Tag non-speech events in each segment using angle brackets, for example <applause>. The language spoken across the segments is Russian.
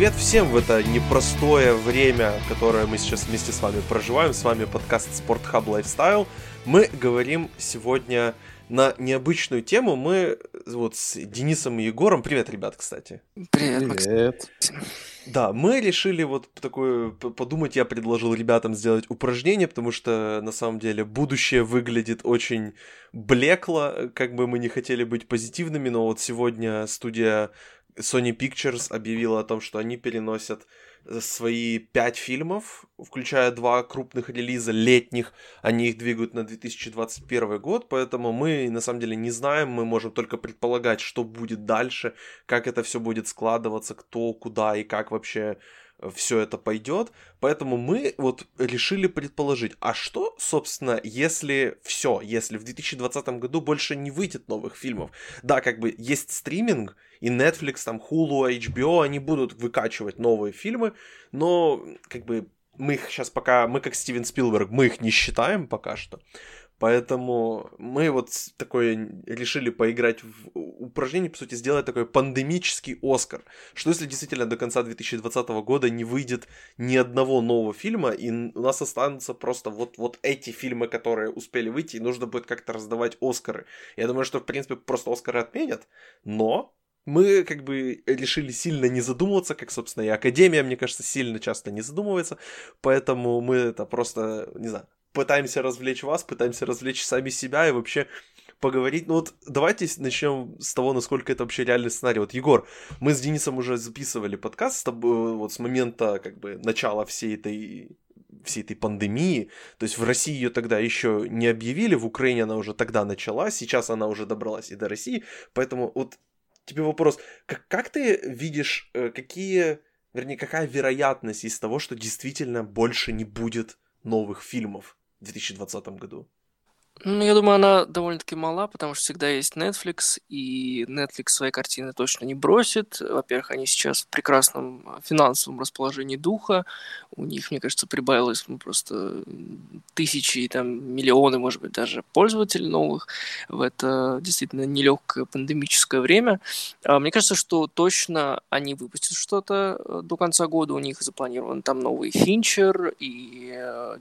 Привет всем в это непростое время, которое мы сейчас вместе с вами проживаем. С вами подкаст Sport Hub Lifestyle. Мы говорим сегодня на необычную тему. Мы вот с Денисом и Егором. Привет, ребят, кстати. Привет, Привет. Да, мы решили вот такое подумать, я предложил ребятам сделать упражнение, потому что на самом деле будущее выглядит очень блекло, как бы мы не хотели быть позитивными, но вот сегодня студия Sony Pictures объявила о том, что они переносят свои пять фильмов, включая два крупных релиза летних, они их двигают на 2021 год, поэтому мы на самом деле не знаем, мы можем только предполагать, что будет дальше, как это все будет складываться, кто, куда и как вообще все это пойдет. Поэтому мы вот решили предположить, а что, собственно, если все, если в 2020 году больше не выйдет новых фильмов? Да, как бы есть стриминг, и Netflix, там, Hulu, HBO, они будут выкачивать новые фильмы, но как бы мы их сейчас пока, мы как Стивен Спилберг, мы их не считаем пока что. Поэтому мы вот такое решили поиграть в упражнение, по сути, сделать такой пандемический Оскар. Что если действительно до конца 2020 года не выйдет ни одного нового фильма, и у нас останутся просто вот, вот эти фильмы, которые успели выйти, и нужно будет как-то раздавать Оскары. Я думаю, что, в принципе, просто Оскары отменят, но мы как бы решили сильно не задумываться, как, собственно, и Академия, мне кажется, сильно часто не задумывается, поэтому мы это просто, не знаю, пытаемся развлечь вас, пытаемся развлечь сами себя и вообще поговорить. Ну вот давайте начнем с того, насколько это вообще реальный сценарий. Вот, Егор, мы с Денисом уже записывали подкаст с тобой, вот с момента как бы начала всей этой всей этой пандемии. То есть в России ее тогда еще не объявили, в Украине она уже тогда началась, сейчас она уже добралась и до России. Поэтому вот тебе вопрос, как, как ты видишь, э, какие, вернее, какая вероятность из того, что действительно больше не будет новых фильмов? В 2020 году? Ну, я думаю, она довольно-таки мала, потому что всегда есть Netflix, и Netflix свои картины точно не бросит. Во-первых, они сейчас в прекрасном финансовом расположении духа. У них, мне кажется, прибавилось ну, просто тысячи, там, миллионы, может быть, даже пользователей новых в это действительно нелегкое пандемическое время. А мне кажется, что точно они выпустят что-то э, до конца года. У них запланирован там новый Финчер и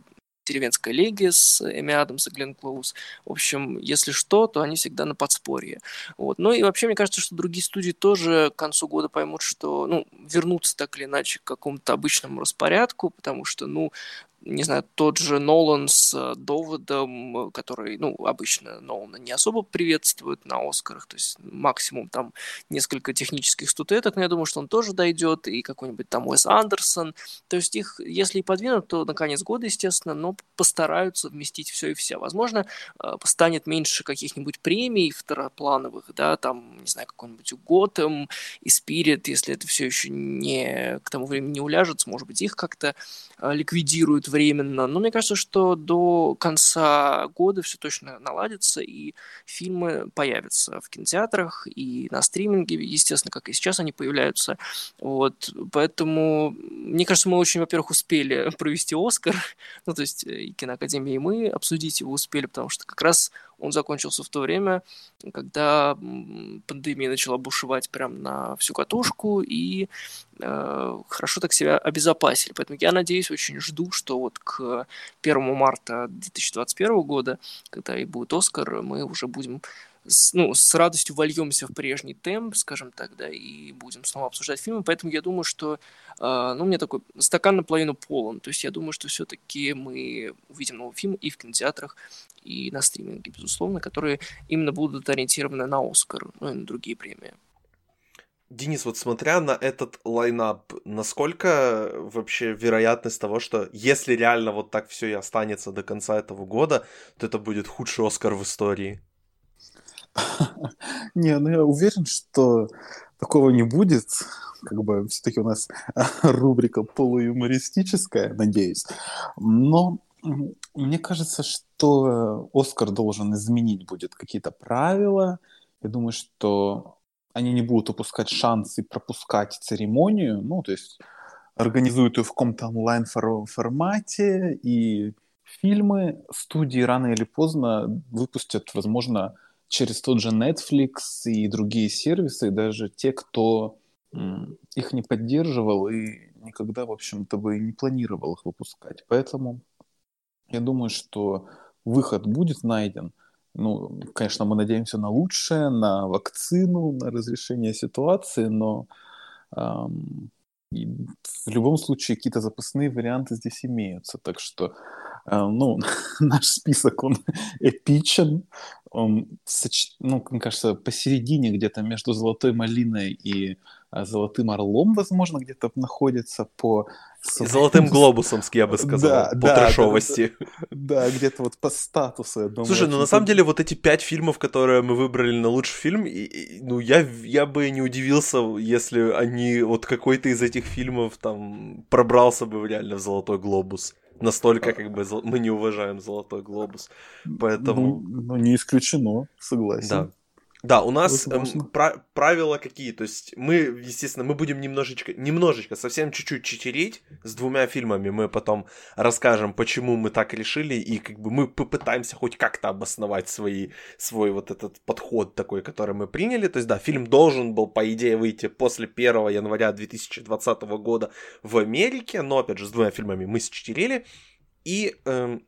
деревенская легия с Эми Адамс и Глен Клоуз. В общем, если что, то они всегда на подспорье. Вот. Ну и вообще, мне кажется, что другие студии тоже к концу года поймут, что, ну, вернутся так или иначе к какому-то обычному распорядку, потому что, ну, не знаю, тот же Нолан с э, доводом, который, ну, обычно Нолана не особо приветствует на Оскарах, то есть максимум там несколько технических статуэток, но я думаю, что он тоже дойдет, и какой-нибудь там Уэс Андерсон, то есть их, если и подвинут, то на конец года, естественно, но постараются вместить все и вся. Возможно, э, станет меньше каких-нибудь премий второплановых, да, там, не знаю, какой-нибудь Готэм и Спирит, если это все еще не к тому времени не уляжется, может быть, их как-то э, ликвидируют временно. Но мне кажется, что до конца года все точно наладится, и фильмы появятся в кинотеатрах и на стриминге, естественно, как и сейчас они появляются. Вот, поэтому, мне кажется, мы очень, во-первых, успели <laughs> провести Оскар, ну, то есть и киноакадемия, и мы обсудить его успели, потому что как раз он закончился в то время, когда пандемия начала бушевать прям на всю катушку, и э, хорошо так себя обезопасили. Поэтому я надеюсь, очень жду, что вот к 1 марта 2021 года, когда и будет Оскар, мы уже будем с, ну, с радостью вольемся в прежний темп, скажем так, да, и будем снова обсуждать фильмы. Поэтому я думаю, что, э, ну, у меня такой стакан наполовину полон. То есть я думаю, что все-таки мы увидим новый фильм и в кинотеатрах, и на стриминге, безусловно, которые именно будут ориентированы на Оскар, ну и на другие премии. Денис, вот смотря на этот лайнап, насколько вообще вероятность того, что если реально вот так все и останется до конца этого года, то это будет худший Оскар в истории? <laughs> Не, ну я уверен, что такого не будет. Как бы все-таки у нас <laughs> рубрика полуюмористическая, надеюсь. Но мне кажется, что Оскар должен изменить будет какие-то правила. Я думаю, что они не будут упускать шанс и пропускать церемонию. Ну, то есть организуют ее в каком-то онлайн-формате, и фильмы студии рано или поздно выпустят, возможно, через тот же Netflix и другие сервисы, даже те, кто их не поддерживал и никогда, в общем-то, бы и не планировал их выпускать. Поэтому я думаю, что выход будет найден. Ну, конечно, мы надеемся на лучшее, на вакцину, на разрешение ситуации, но эм, в любом случае какие-то запасные варианты здесь имеются. Так что, э, ну, <laughs> наш список, он <laughs> эпичен, он, ну, мне кажется, посередине где-то между «Золотой малиной» и «Золотым орлом», возможно, где-то находится по... «Золотым глобусом», я бы сказал, да, по да, трешовости. Да, да, где-то вот по статусу, я думаю. Слушай, ну на самом деле вот эти пять фильмов, которые мы выбрали на лучший фильм, и, и, ну я, я бы не удивился, если они, вот какой-то из этих фильмов там пробрался бы реально в «Золотой глобус». Настолько, как бы, мы не уважаем Золотой Глобус. Поэтому... Ну, ну не исключено, согласен. Да. Да, у нас эм, про- правила какие, то есть мы, естественно, мы будем немножечко, немножечко, совсем чуть-чуть читерить с двумя фильмами, мы потом расскажем, почему мы так решили, и как бы мы попытаемся хоть как-то обосновать свои, свой вот этот подход такой, который мы приняли, то есть да, фильм должен был, по идее, выйти после 1 января 2020 года в Америке, но, опять же, с двумя фильмами мы считерили, и эм,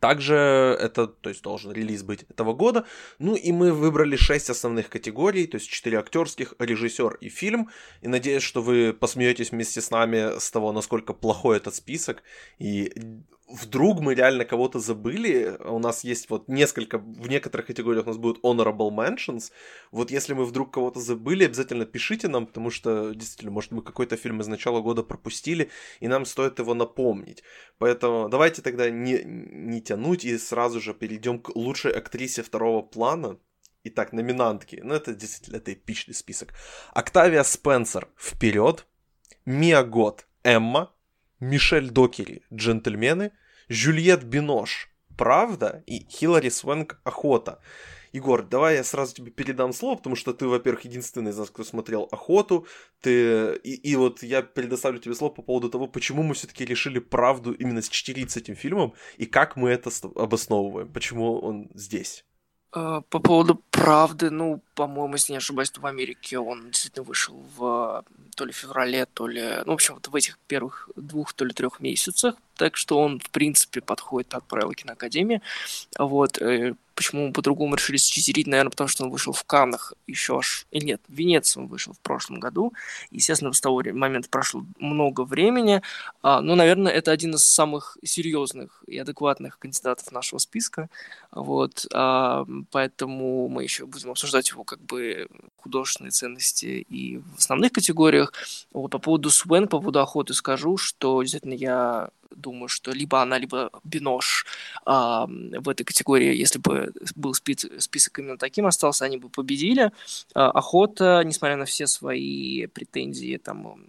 также это, то есть, должен релиз быть этого года. Ну и мы выбрали 6 основных категорий, то есть 4 актерских, режиссер и фильм. И надеюсь, что вы посмеетесь вместе с нами с того, насколько плохой этот список. И вдруг мы реально кого-то забыли, у нас есть вот несколько, в некоторых категориях у нас будут honorable mentions, вот если мы вдруг кого-то забыли, обязательно пишите нам, потому что, действительно, может, мы какой-то фильм из начала года пропустили, и нам стоит его напомнить. Поэтому давайте тогда не, не тянуть и сразу же перейдем к лучшей актрисе второго плана. Итак, номинантки. Ну, это действительно это эпичный список. Октавия Спенсер «Вперед», Мия Гот «Эмма», Мишель Докери «Джентльмены», Жюльет Бинош «Правда» и Хиллари Свенк «Охота». Егор, давай я сразу тебе передам слово, потому что ты, во-первых, единственный из нас, кто смотрел «Охоту», ты... и, и вот я предоставлю тебе слово по поводу того, почему мы все-таки решили правду именно счетверить с этим фильмом, и как мы это обосновываем, почему он здесь. А, по поводу правды, ну, по-моему, если не ошибаюсь, то в Америке он действительно вышел в то ли феврале, то ли, ну, в общем, вот в этих первых двух, то ли трех месяцах, так что он, в принципе, подходит под правила киноакадемии. Вот, э, почему мы по-другому решили считерить, наверное, потому что он вышел в Каннах еще аж, или нет, в Венеции он вышел в прошлом году. Естественно, с того момента прошло много времени, а, но, наверное, это один из самых серьезных и адекватных кандидатов нашего списка, вот, а, поэтому мы еще будем обсуждать его как бы художественные ценности и в основных категориях. Вот по поводу Свен, по поводу охоты скажу, что действительно я думаю, что либо она, либо Бинош а, в этой категории, если бы был список, список именно таким остался, они бы победили. А, охота, несмотря на все свои претензии там,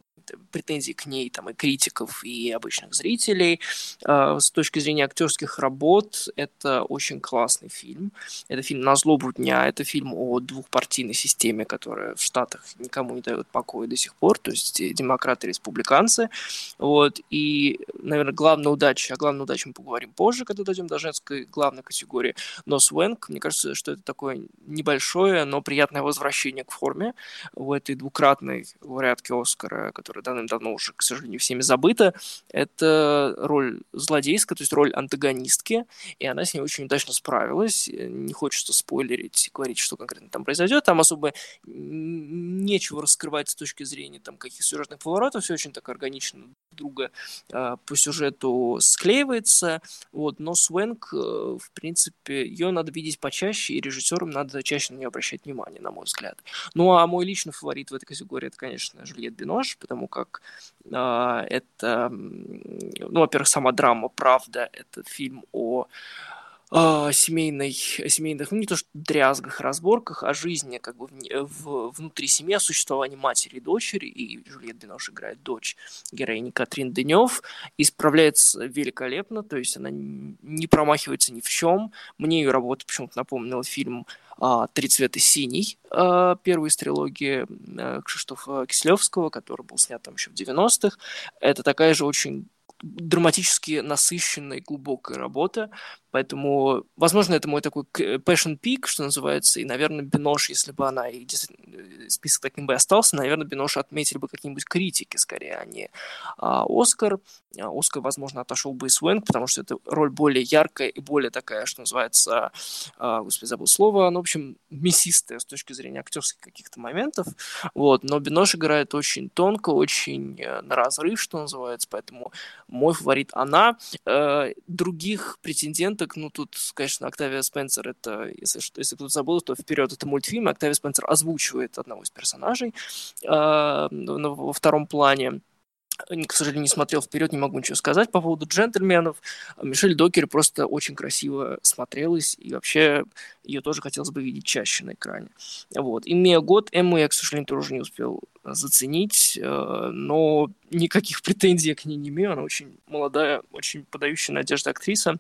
претензий к ней там, и критиков, и обычных зрителей. А, с точки зрения актерских работ, это очень классный фильм. Это фильм «На злобу дня», это фильм о двухпартийной системе, которая в Штатах никому не дает покоя до сих пор, то есть демократы и республиканцы. Вот. И, наверное, главная удача, о главной удаче мы поговорим позже, когда дойдем до женской главной категории. Но Свенк, мне кажется, что это такое небольшое, но приятное возвращение к форме у этой двукратной лауреатки Оскара, которая которая давным-давно уже, к сожалению, всеми забыта, это роль злодейская, то есть роль антагонистки, и она с ней очень удачно справилась. Не хочется спойлерить, говорить, что конкретно там произойдет. Там особо нечего раскрывать с точки зрения там, каких сюжетных поворотов, все очень так органично друга э, по сюжету склеивается, вот, но Свенк, э, в принципе, ее надо видеть почаще, и режиссерам надо чаще на нее обращать внимание, на мой взгляд. Ну, а мой личный фаворит в этой категории, это, конечно, Жюльет Бинош, потому как э, это, ну, во-первых, сама драма «Правда» — это фильм о э, семейной, семейных, ну не то что дрязгах, разборках, а жизни как бы в, в, внутри семьи, о существовании матери и дочери, и Жюльет Бинош играет дочь героини Катрин Денев, и справляется великолепно, то есть она не промахивается ни в чем. Мне ее работа почему-то напомнила фильм а, «Три цвета синий», а, первой из трилогии а, Кшиштофа Кислевского, который был снят там еще в 90-х. Это такая же очень драматически насыщенная и глубокая работа. Поэтому, возможно, это мой такой passion peak, что называется, и, наверное, Бинош, если бы она и э, список таким бы остался, наверное, Бинош отметили бы какие-нибудь критики, скорее, а не а, Оскар. А, Оскар, возможно, отошел бы и Свенг, потому что это роль более яркая и более такая, что называется, а, господи, забыл слово, ну, в общем, мясистая с точки зрения актерских каких-то моментов. Вот, но Бинош играет очень тонко, очень э, на разрыв, что называется, поэтому мой фаворит она. Э, других претендентов шуток. Ну, тут, конечно, Октавия Спенсер, это, если, если кто-то забыл, то вперед это мультфильм. Октавия Спенсер озвучивает одного из персонажей э, во втором плане к сожалению, не смотрел вперед, не могу ничего сказать по поводу джентльменов. Мишель Докер просто очень красиво смотрелась, и вообще ее тоже хотелось бы видеть чаще на экране. Вот. И Мия Год, Эмму я, к сожалению, тоже не успел заценить, э, но никаких <laughs> претензий к ней не имею. Она очень молодая, очень подающая надежды актриса,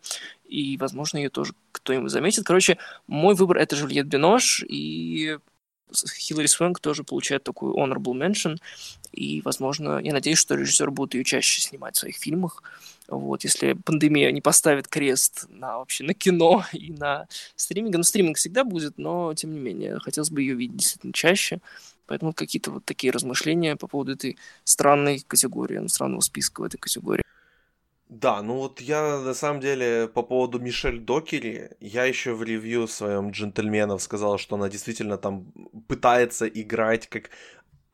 и, возможно, ее тоже кто-нибудь заметит. Короче, мой выбор — это Жюльет Бинош, и Хиллари Свенг тоже получает такую honorable mention, и, возможно, я надеюсь, что режиссер будет ее чаще снимать в своих фильмах. Вот, если пандемия не поставит крест на вообще на кино и на стриминг. Ну, стриминг всегда будет, но, тем не менее, хотелось бы ее видеть действительно чаще. Поэтому какие-то вот такие размышления по поводу этой странной категории, ну, странного списка в этой категории. Да, ну вот я на самом деле по поводу Мишель Докери, я еще в ревью своем джентльменов сказал, что она действительно там пытается играть как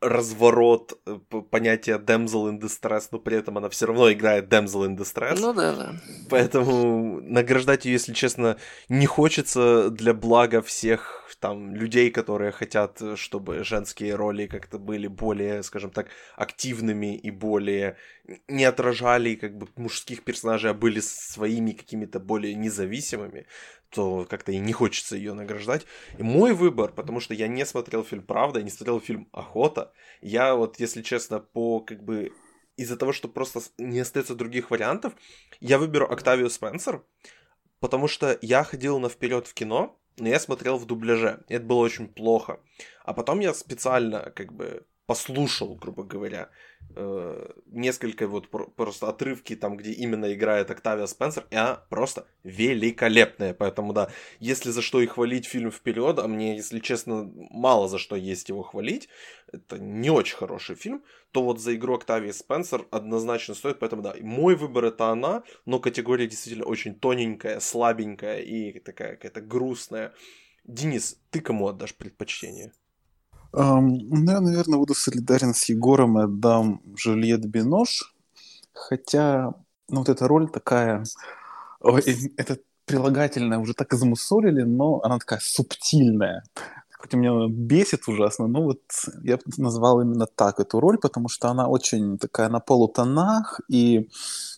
разворот э, понятия damsel in distress, но при этом она все равно играет damsel in distress. Ну да, да. Поэтому награждать ее, если честно, не хочется для блага всех там людей, которые хотят, чтобы женские роли как-то были более, скажем так, активными и более не отражали как бы мужских персонажей, а были своими какими-то более независимыми то как-то и не хочется ее награждать. И мой выбор, потому что я не смотрел фильм «Правда», не смотрел фильм «Охота», я вот, если честно, по как бы из-за того, что просто не остается других вариантов, я выберу Октавию Спенсер, потому что я ходил на вперед в кино, но я смотрел в дубляже, и это было очень плохо. А потом я специально как бы послушал, грубо говоря, э, несколько вот просто отрывки там, где именно играет Октавия Спенсер, и она просто великолепная. Поэтому да, если за что и хвалить фильм вперед, а мне, если честно, мало за что есть его хвалить, это не очень хороший фильм, то вот за игру Октавии Спенсер однозначно стоит, поэтому да, мой выбор это она, но категория действительно очень тоненькая, слабенькая и такая какая-то грустная. Денис, ты кому отдашь предпочтение? Я, наверное, буду солидарен с Егором и отдам Жюльет Бинош. Хотя, ну, вот эта роль такая... Ой, это прилагательное уже так измусолили, но она такая субтильная. Хоть меня бесит ужасно, но вот я назвал именно так эту роль, потому что она очень такая на полутонах и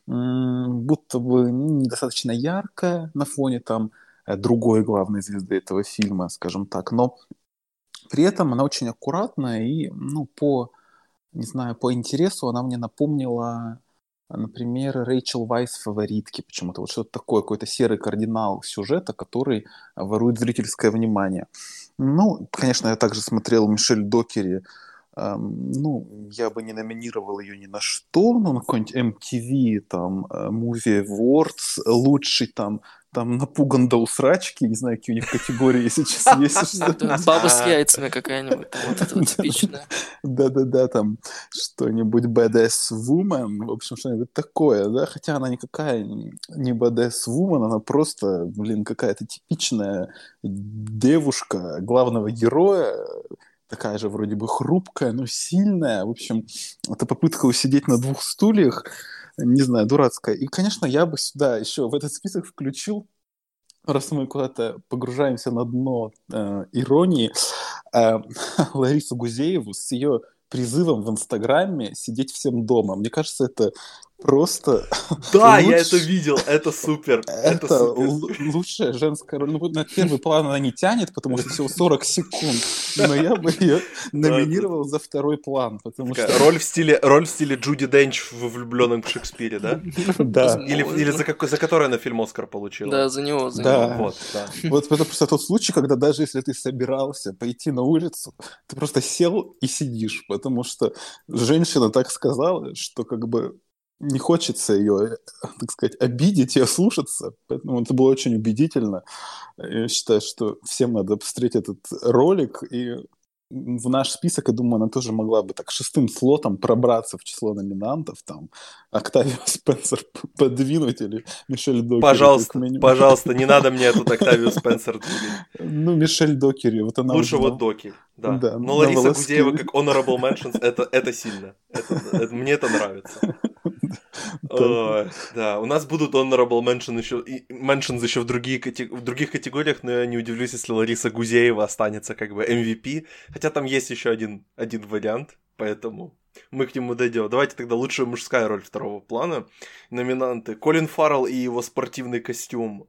м- будто бы недостаточно яркая на фоне там э, другой главной звезды этого фильма, скажем так. Но при этом она очень аккуратная и, ну, по, не знаю, по интересу она мне напомнила, например, Рэйчел Вайс фаворитки почему-то. Вот что-то такое, какой-то серый кардинал сюжета, который ворует зрительское внимание. Ну, конечно, я также смотрел Мишель Докери, эм, ну, я бы не номинировал ее ни на что, ну, на какой-нибудь MTV, там, э, Movie Awards, лучший там там напуган до усрачки, не знаю, какие у них категории, если честно, <laughs> есть. Баба с яйцами какая-нибудь, вот это вот типичная. Да-да-да, там что-нибудь badass woman, в общем, что-нибудь такое, да, хотя она никакая не badass woman, она просто, блин, какая-то типичная девушка главного героя, такая же вроде бы хрупкая, но сильная, в общем, это попытка усидеть на двух стульях, не знаю, дурацкая. И, конечно, я бы сюда еще в этот список включил, раз мы куда-то погружаемся на дно э, иронии, э, <laughs> Ларису Гузееву с ее призывом в Инстаграме сидеть всем дома. Мне кажется, это просто... Да, луч... я это видел, это супер. Это, это супер. лучшая женская роль. Ну, на первый план она не тянет, потому что всего 40 секунд. Но я бы ее номинировал за второй план, потому что... Роль в стиле, роль в стиле Джуди Денч в «Влюбленном к Шекспире», да? Да. Или, или за, как, за который она фильм «Оскар» получила. Да, за него, за да. него. Вот, да. Вот это просто тот случай, когда даже если ты собирался пойти на улицу, ты просто сел и сидишь, потому что женщина так сказала, что как бы не хочется ее, так сказать, обидеть и ослушаться. Поэтому это было очень убедительно. Я считаю, что всем надо посмотреть этот ролик и в наш список, я думаю, она тоже могла бы так шестым слотом пробраться в число номинантов, там, Октавио <laughs> Спенсер подвинуть или Мишель Докери. Пожалуйста, пожалуйста, не надо мне тут Октавио Спенсер Ну, Мишель Докери, вот она... Лучше вот Доки, да. да Но Лариса Гузеева как honorable mentions, это, это сильно. Это, это, мне это нравится. <laughs> Да, у нас будут honorable mention еще, mentions еще в, другие, в других категориях, но я не удивлюсь, если Лариса Гузеева останется как бы MVP, хотя там есть еще один, один вариант, поэтому мы к нему дойдем. Давайте тогда лучшая мужская роль второго плана. Номинанты Колин Фаррелл и его спортивный костюм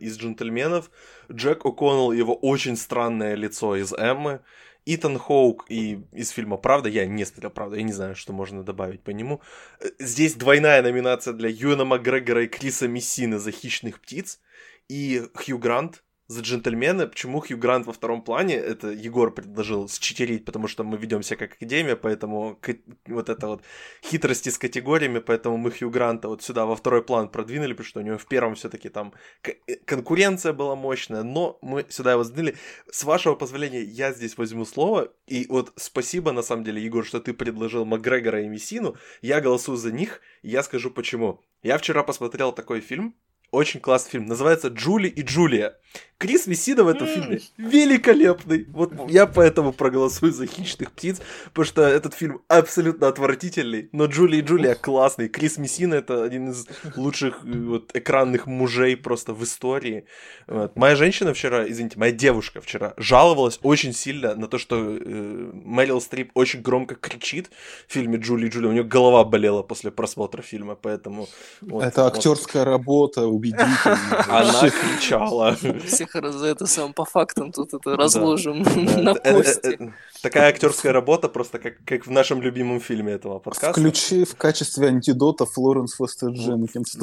из «Джентльменов», Джек О'Коннелл и его очень странное лицо из «Эммы», Итан Хоук и из фильма «Правда», я не смотрел «Правда», я не знаю, что можно добавить по нему. Э, здесь двойная номинация для Юэна Макгрегора и Криса Мессины за «Хищных птиц» и Хью Грант за джентльмены. Почему Хью Грант во втором плане? Это Егор предложил считерить, потому что мы ведемся как академия, поэтому вот это вот хитрости с категориями, поэтому мы Хью Гранта вот сюда во второй план продвинули, потому что у него в первом все-таки там э, конкуренция была мощная, но мы сюда его сдвинули. С вашего позволения я здесь возьму слово, и вот спасибо на самом деле, Егор, что ты предложил Макгрегора и Мессину, я голосую за них, и я скажу почему. Я вчера посмотрел такой фильм, очень классный фильм. Называется «Джули и Джулия». Крис Мессина в этом фильме великолепный. Вот я поэтому проголосую за «Хищных птиц», потому что этот фильм абсолютно отвратительный, но Джули и Джулия классный. Крис Мессина — это один из лучших э, вот, экранных мужей просто в истории. Вот. Моя женщина вчера, извините, моя девушка вчера жаловалась очень сильно на то, что э, Мэрил Стрип очень громко кричит в фильме «Джули и Джулия». У нее голова болела после просмотра фильма, поэтому... Вот, это актерская вот. работа, убедительно. Она кричала. Всех за это сам по фактам тут это разложим <laughs> на э, э, кости. Э, такая актерская работа, просто как, как в нашем любимом фильме этого подкаста. Включи в качестве антидота Флоренс Фостер Дженкинс.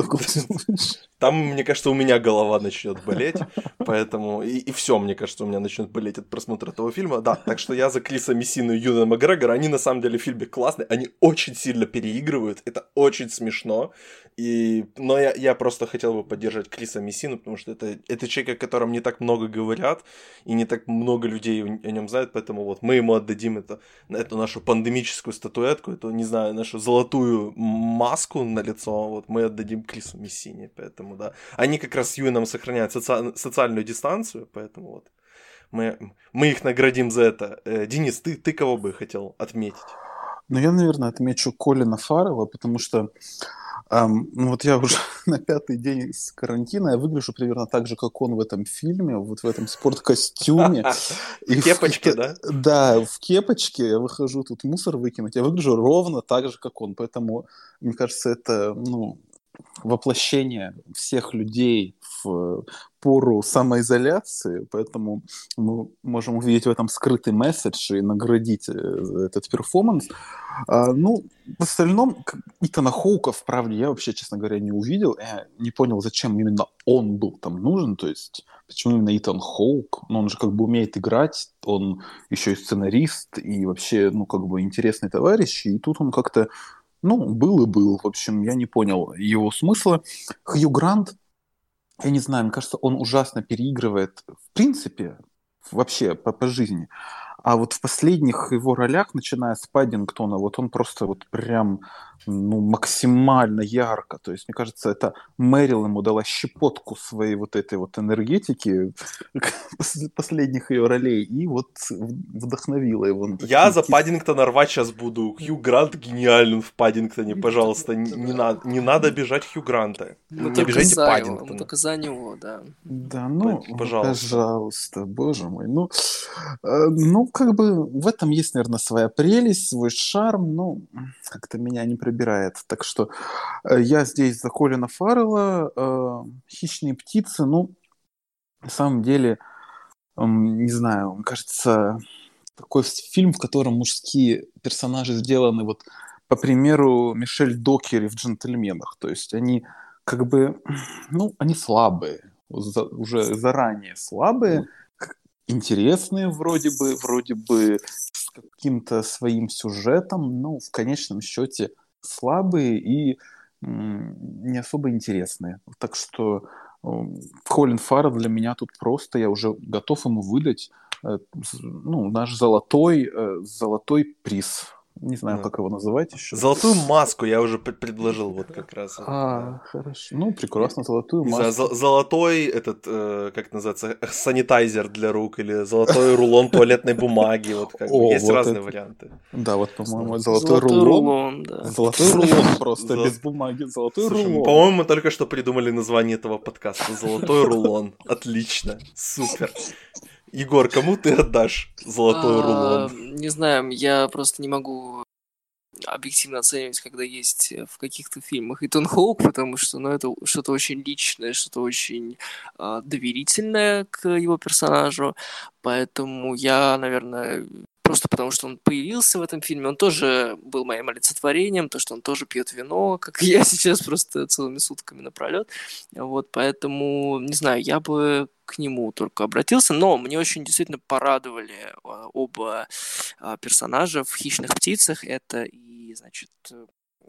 Там, мне кажется, у меня голова начнет болеть, поэтому... И, и все, мне кажется, у меня начнет болеть от просмотра этого фильма. Да, так что я за Криса Мессину и Юна Макгрегора. Они, на самом деле, в фильме классные. Они очень сильно переигрывают. Это очень смешно. И... Но я, я просто хотел бы поддержать Криса Мессину, потому что это, это человек, о котором не так много говорят, и не так много людей о нем знают, поэтому вот мы ему отдадим это, эту нашу пандемическую статуэтку, эту, не знаю, нашу золотую маску на лицо, вот мы отдадим Крису Мессине, поэтому, да. Они как раз с Юином сохраняют соци... социальную дистанцию, поэтому вот мы, мы их наградим за это. Э, Денис, ты, ты кого бы хотел отметить? Ну, я, наверное, отмечу Колина Фарова, потому что Um, ну вот я уже <laughs> на пятый день с карантина, я выгляжу примерно так же, как он в этом фильме, вот в этом спорткостюме. <laughs> В кепочке, да? Да, в кепочке я выхожу тут мусор выкинуть, я выгляжу ровно так же, как он, поэтому, мне кажется, это, ну, воплощение всех людей в пору самоизоляции, поэтому мы можем увидеть в этом скрытый месседж и наградить э, этот перформанс. А, ну, в остальном, Итана Хоука, в правде, я вообще, честно говоря, не увидел. Я не понял, зачем именно он был там нужен, то есть почему именно Итан Хоук? Ну, он же как бы умеет играть, он еще и сценарист, и вообще, ну, как бы интересный товарищ, и тут он как-то ну, был и был. В общем, я не понял его смысла. Хью Грант, я не знаю, мне кажется, он ужасно переигрывает в принципе, вообще по, по жизни. А вот в последних его ролях, начиная с Паддингтона, вот он просто вот прям ну, максимально ярко. То есть, мне кажется, это Мэрил ему дала щепотку своей вот этой вот энергетики <laughs> последних ее ролей и вот вдохновила его. Я за Паддингтона рвать сейчас буду. Хью Грант гениален в Паддингтоне, пожалуйста. Не, не, надо, не надо бежать Хью Гранта. Мы не бежите Паддингтона. Мы только за него, да. Да, ну, пожалуйста. пожалуйста, боже мой. Ну, э, ну, как бы в этом есть, наверное, своя прелесть, свой шарм, но как-то меня не пробирает. Так что э, я здесь за Колина Фаррелла. Э, «Хищные птицы», ну, на самом деле, не знаю, кажется, такой фильм, в котором мужские персонажи сделаны вот по примеру Мишель Докери в «Джентльменах». То есть они как бы, <clears throat> ну, они слабые, уже заранее слабые, интересные вроде бы, вроде бы с каким-то своим сюжетом, но в конечном счете слабые и не особо интересные. Так что Колин Фаррелл для меня тут просто, я уже готов ему выдать э, ну, наш золотой, э, золотой приз не знаю, да. как его называть еще. Золотую маску я уже предложил вот как <laughs> раз. А, хорошо. Ну, прекрасно, золотую маску. Знаю, золотой этот, э, как называется, санитайзер для рук или золотой рулон туалетной бумаги. Вот как О, Есть вот разные это... варианты. Да, вот, по-моему, золотой, золотой рулон. рулон да. Золотой рулон просто, без бумаги. Золотой рулон. По-моему, мы только что придумали название этого подкаста. Золотой рулон. Отлично. Супер. Егор, кому ты отдашь золотой а, рулон? Не знаю, я просто не могу объективно оценивать, когда есть в каких-то фильмах Итан Хоук, потому что ну, это что-то очень личное, что-то очень э, доверительное к его персонажу. Поэтому я, наверное, просто потому что он появился в этом фильме, он тоже был моим олицетворением, то, что он тоже пьет вино, как я сейчас просто целыми сутками напролет. Вот, поэтому, не знаю, я бы к нему только обратился, но мне очень действительно порадовали а, оба а, персонажа в «Хищных птицах». Это и, значит,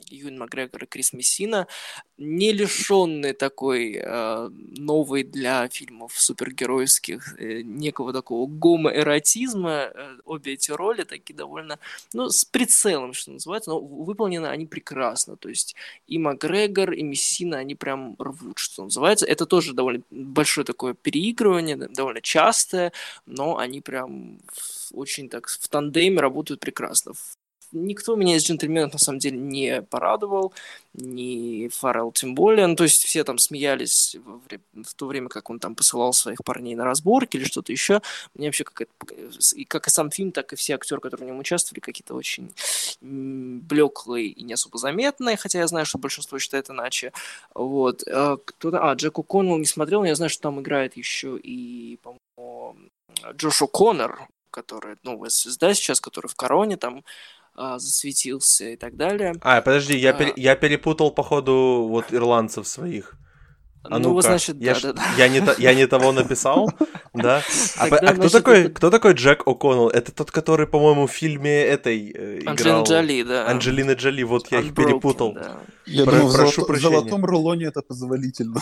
Юн Макгрегор и Крис Мессина, не лишенные такой э, новой для фильмов супергеройских э, некого такого гомоэротизма. Э, обе эти роли такие довольно, ну, с прицелом, что называется, но выполнены они прекрасно. То есть и Макгрегор, и Мессина, они прям рвут, что называется. Это тоже довольно большое такое переигрывание, довольно частое, но они прям очень так в тандеме работают прекрасно никто меня из джентльменов на самом деле не порадовал, ни Фаррелл тем более. Ну, то есть все там смеялись в, в то время, как он там посылал своих парней на разборки или что-то еще. Мне вообще как, это, и как и сам фильм, так и все актеры, которые в нем участвовали, какие-то очень блеклые и не особо заметные, хотя я знаю, что большинство считает иначе. Вот. А, кто-то... А, Джек О'Коннелл не смотрел, но я знаю, что там играет еще и, по-моему, Джош О'Коннор, который новая звезда сейчас, который в Короне там а, засветился и так далее. А, подожди, я, а... пер... я перепутал, походу, вот ирландцев своих. А ну, значит, я, да, да, да. Я, не, я не того <laughs> написал, да? А, а кто, такой, кто такой Джек О'Коннелл? Это тот, который, по-моему, в фильме этой э, играл... Анджелина Джоли, да. Анджелина Джоли, вот я их перепутал. Я думаю, в золотом рулоне это позволительно.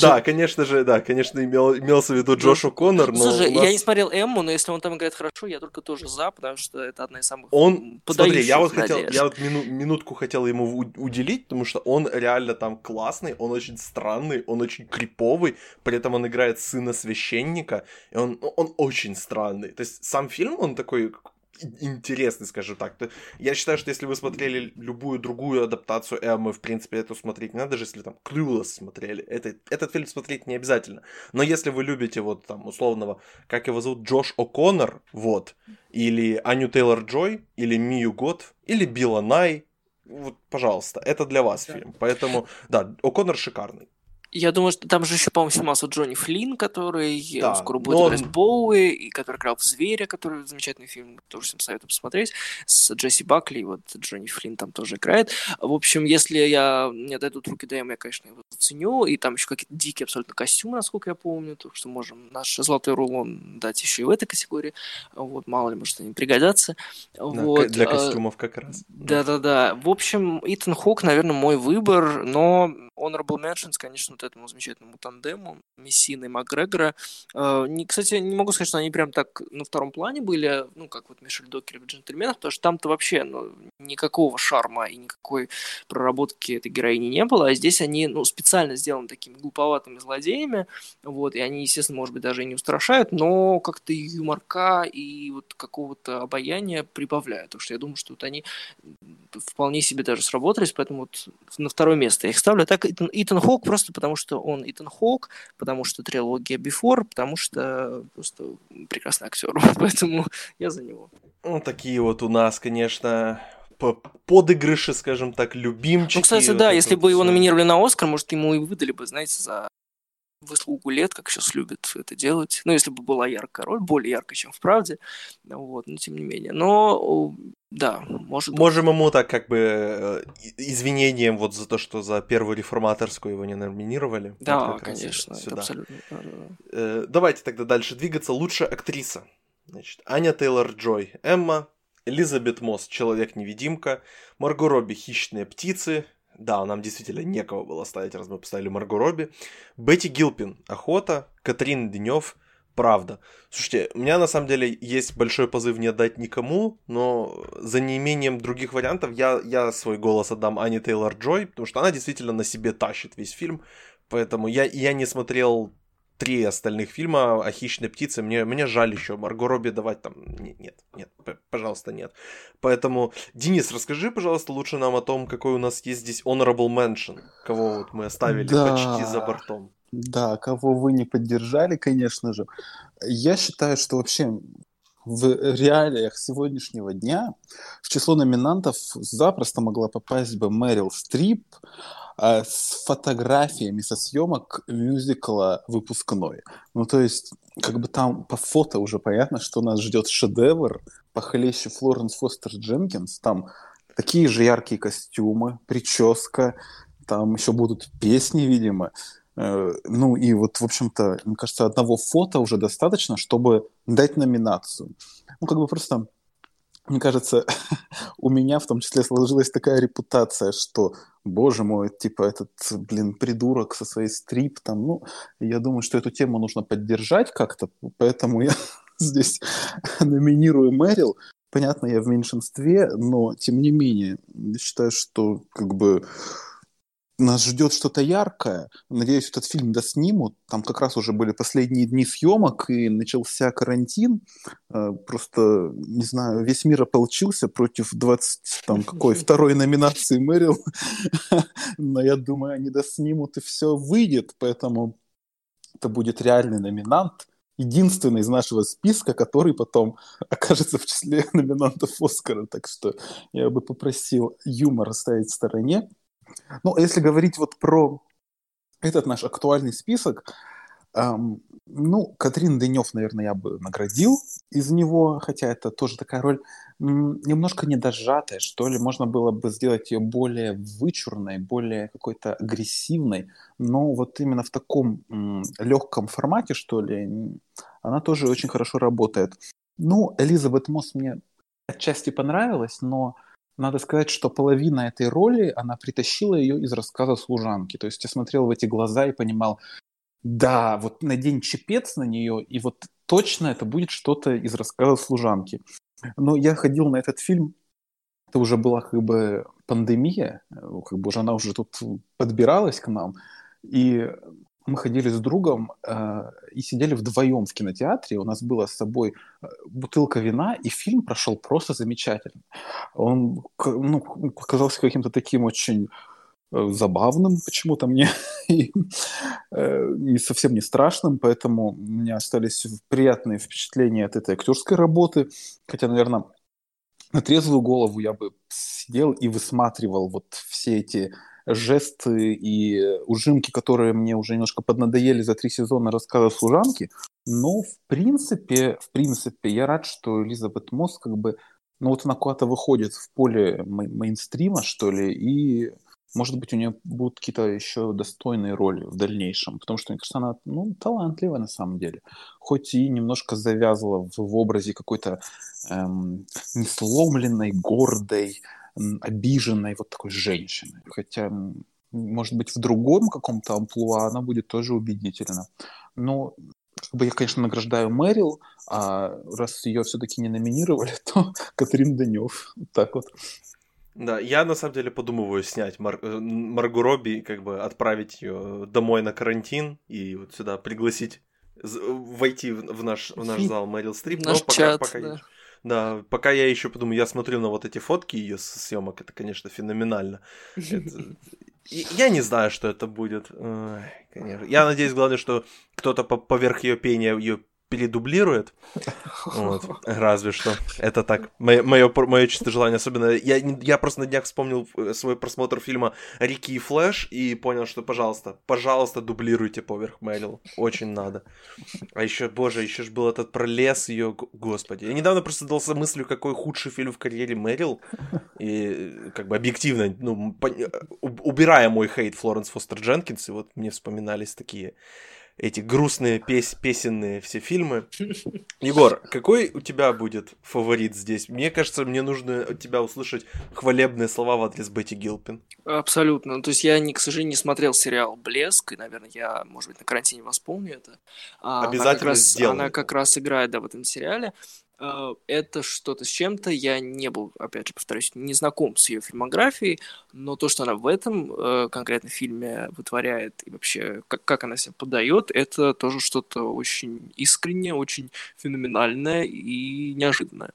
Да, конечно же, да, конечно, имелся в виду Джош О'Коннор, но... Слушай, я не смотрел Эмму, но если он там играет хорошо, я только тоже за, потому что это одна из самых Он, смотри, я вот хотел, я вот минутку хотел ему уделить, потому что он реально там классный, он очень странный, он очень криповый, при этом он играет сына священника, и он, он очень странный. То есть сам фильм, он такой интересный, скажем так. Я считаю, что если вы смотрели любую другую адаптацию Эммы, в принципе, эту смотреть не надо, даже если там Clueless смотрели. Это, этот фильм смотреть не обязательно. Но если вы любите вот там условного, как его зовут, Джош О'Коннор, вот, или Аню Тейлор-Джой, или Мию Гот, или Билла Най, вот, пожалуйста, это для вас фильм. Поэтому, да, О'Коннор шикарный. Я думаю, что там же еще, по-моему, снимался Джонни Флинн, который э, да, скоро будет он... играть Боуи, и который играл в «Зверя», который замечательный фильм, тоже всем советую посмотреть, с Джесси Бакли, вот Джонни Флинн там тоже играет. В общем, если я мне дадут руки ДМ, я, конечно, его заценю, и там еще какие-то дикие абсолютно костюмы, насколько я помню, так что можем наш золотой рулон дать еще и в этой категории, вот, мало ли, может, они пригодятся. Да, вот. Для а, костюмов как раз. Да-да-да. В общем, Итан Хок, наверное, мой выбор, но Honorable Mentions, конечно, вот этому замечательному тандему Мессины и Макгрегора. Э, не, кстати, не могу сказать, что они прям так на втором плане были, ну, как вот Мишель Докер в «Джентльменах», потому что там-то вообще ну, никакого шарма и никакой проработки этой героини не было, а здесь они, ну, специально сделаны такими глуповатыми злодеями, вот, и они, естественно, может быть, даже и не устрашают, но как-то юморка и вот какого-то обаяния прибавляют, потому что я думаю, что вот они вполне себе даже сработались, поэтому вот на второе место я их ставлю. Так Итан, Итан Хок просто потому, что он Итан Хок, потому что трилогия Before, потому что просто прекрасный актер, <laughs> поэтому я за него. Ну, такие вот у нас, конечно, подыгрыши, скажем так, любимчики. Ну, кстати, да, если бы его номинировали на Оскар, может, ему и выдали бы, знаете, за выслугу лет, как сейчас любят это делать. Ну, если бы была яркая роль, более яркая, чем в правде. Вот, но тем не менее. Но да, может Можем ему так как бы э, извинением вот за то, что за первую реформаторскую его не номинировали. Да, вот конечно, это абсолютно. Э, давайте тогда дальше двигаться. Лучшая актриса. Значит, Аня Тейлор-Джой, Эмма, Элизабет Мосс «Человек-невидимка», Марго Робби «Хищные птицы», да, нам действительно некого было ставить, раз мы поставили Марго Робби. Бетти Гилпин «Охота», Катрин Денев «Правда». Слушайте, у меня на самом деле есть большой позыв не отдать никому, но за неимением других вариантов я, я свой голос отдам Ане Тейлор-Джой, потому что она действительно на себе тащит весь фильм. Поэтому я, я не смотрел три остальных фильма о хищной птице. Мне, мне жаль еще Марго Робби давать там... Нет, нет, пожалуйста, нет. Поэтому, Денис, расскажи, пожалуйста, лучше нам о том, какой у нас есть здесь honorable mention, кого вот мы оставили да. почти за бортом. Да, кого вы не поддержали, конечно же. Я считаю, что вообще в реалиях сегодняшнего дня в число номинантов запросто могла попасть бы Мэрил Стрип, а, с фотографиями со съемок мюзикла выпускной. Ну, то есть, как бы там по фото уже понятно, что нас ждет шедевр похлеще Флоренс Фостер Дженкинс. Там такие же яркие костюмы, прическа, там еще будут песни, видимо. Э, ну и вот, в общем-то, мне кажется, одного фото уже достаточно, чтобы дать номинацию. Ну, как бы просто мне кажется, <laughs> у меня в том числе сложилась такая репутация, что, боже мой, типа этот, блин, придурок со своей стрип там, ну, я думаю, что эту тему нужно поддержать как-то, поэтому я <laughs> здесь <laughs> номинирую Мэрил. Понятно, я в меньшинстве, но тем не менее, считаю, что как бы нас ждет что-то яркое. Надеюсь, этот фильм доснимут. Там как раз уже были последние дни съемок, и начался карантин. Э, просто, не знаю, весь мир ополчился против 20, там, <laughs> какой, второй номинации Мэрил. <laughs> Но я думаю, они доснимут, и все выйдет. Поэтому это будет реальный номинант. Единственный из нашего списка, который потом <laughs> окажется в числе номинантов Оскара. Так что я бы попросил юмор оставить в стороне. Ну, если говорить вот про этот наш актуальный список, эм, ну, Катрин Денев, наверное, я бы наградил из него, хотя это тоже такая роль немножко недожатая, что ли. Можно было бы сделать ее более вычурной, более какой-то агрессивной, но вот именно в таком м, легком формате, что ли, она тоже очень хорошо работает. Ну, Элизабет Мосс мне отчасти понравилась, но надо сказать, что половина этой роли, она притащила ее из рассказа служанки. То есть я смотрел в эти глаза и понимал, да, вот надень чепец на нее, и вот точно это будет что-то из рассказа служанки. Но я ходил на этот фильм, это уже была как бы пандемия, как бы уже она уже тут подбиралась к нам, и мы ходили с другом э, и сидели вдвоем в кинотеатре. У нас была с собой э, бутылка вина, и фильм прошел просто замечательно. Он ну, показался каким-то таким очень э, забавным почему-то мне <laughs> и э, совсем не страшным, поэтому у меня остались приятные впечатления от этой актерской работы. Хотя, наверное, на трезвую голову я бы сидел и высматривал вот все эти жесты и ужимки, которые мне уже немножко поднадоели за три сезона рассказа служанки. Но в принципе, в принципе, я рад, что Элизабет Мосс как бы, ну вот она куда-то выходит в поле мейнстрима, что ли, и может быть, у нее будут какие-то еще достойные роли в дальнейшем, потому что, мне кажется, она ну, талантливая на самом деле. Хоть и немножко завязла в, в образе какой-то эм, несломленной, гордой, обиженной вот такой женщины. Хотя, может быть, в другом каком-то амплуа она будет тоже убедительна. Но как бы я, конечно, награждаю Мэрил, а раз ее все-таки не номинировали, <laughs> то Катрин Данев. Так вот. Да, я на самом деле подумываю снять Мар- э, Марго Робби, как бы отправить ее домой на карантин и вот сюда пригласить войти в наш, в наш зал Мэрил Стрип. Наш но пока, чат, пока да. Да, пока я еще подумаю, я смотрю на вот эти фотки ее съемок, это, конечно, феноменально. Это... Я не знаю, что это будет. Ой, конечно. Я надеюсь, главное, что кто-то поверх ее пения ее передублирует. <laughs> Вот, разве что. Это так. Мое, мое, мое чистое желание. Особенно я, я просто на днях вспомнил э, свой просмотр фильма Рики и Флэш и понял, что, пожалуйста, пожалуйста, дублируйте поверх Мэрил. Очень надо. А еще, боже, еще же был этот про лес ее, господи. Я недавно просто дался мыслью, какой худший фильм в карьере Мэрил. И как бы объективно, ну, по, убирая мой хейт Флоренс Фостер Дженкинс, и вот мне вспоминались такие эти грустные пес песенные все фильмы. <laughs> Егор, какой у тебя будет фаворит здесь? Мне кажется, мне нужно от тебя услышать хвалебные слова в адрес Бетти Гилпин. Абсолютно. Ну, то есть я, не, к сожалению, не смотрел сериал «Блеск», и, наверное, я, может быть, на карантине восполню это. А, Обязательно она как раз. Она как раз играет, да, в этом сериале. А, это что-то с чем-то. Я не был, опять же, повторюсь, не знаком с ее фильмографией, но то, что она в этом э, конкретно фильме вытворяет и вообще как, как она себя подает, это тоже что-то очень искреннее, очень феноменальное и неожиданное.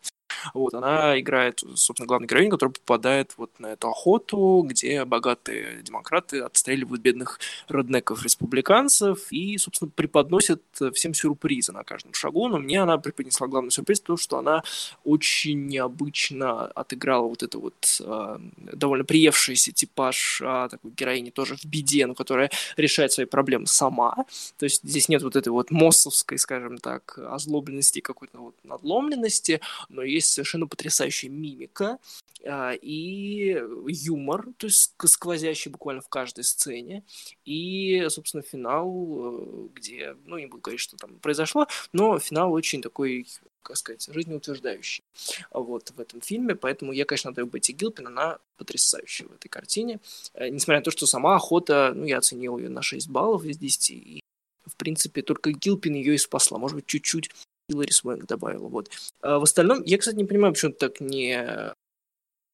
Вот, она играет, собственно, главную героиню, которая попадает вот на эту охоту, где богатые демократы отстреливают бедных роднеков-республиканцев и, собственно, преподносят всем сюрпризы на каждом шагу. Но мне она преподнесла главный сюрприз, потому что она очень необычно отыграла вот это вот э, довольно приевшийся типаж э, такой героини тоже в беде, но которая решает свои проблемы сама. То есть здесь нет вот этой вот моссовской, скажем так, озлобленности, какой-то вот надломленности, но есть совершенно потрясающая мимика а, и юмор, то есть сквозящий буквально в каждой сцене, и, собственно, финал, э, где, ну, не буду говорить, что там произошло, но финал очень такой как сказать, жизнеутверждающий вот в этом фильме, поэтому я, конечно, даю Бетти Гилпин, она потрясающая в этой картине, э, несмотря на то, что сама охота, ну, я оценил ее на 6 баллов из 10, и, в принципе, только Гилпин ее и спасла, может быть, чуть-чуть Хиллари Свенг добавила. Вот. А в остальном, я, кстати, не понимаю, почему так не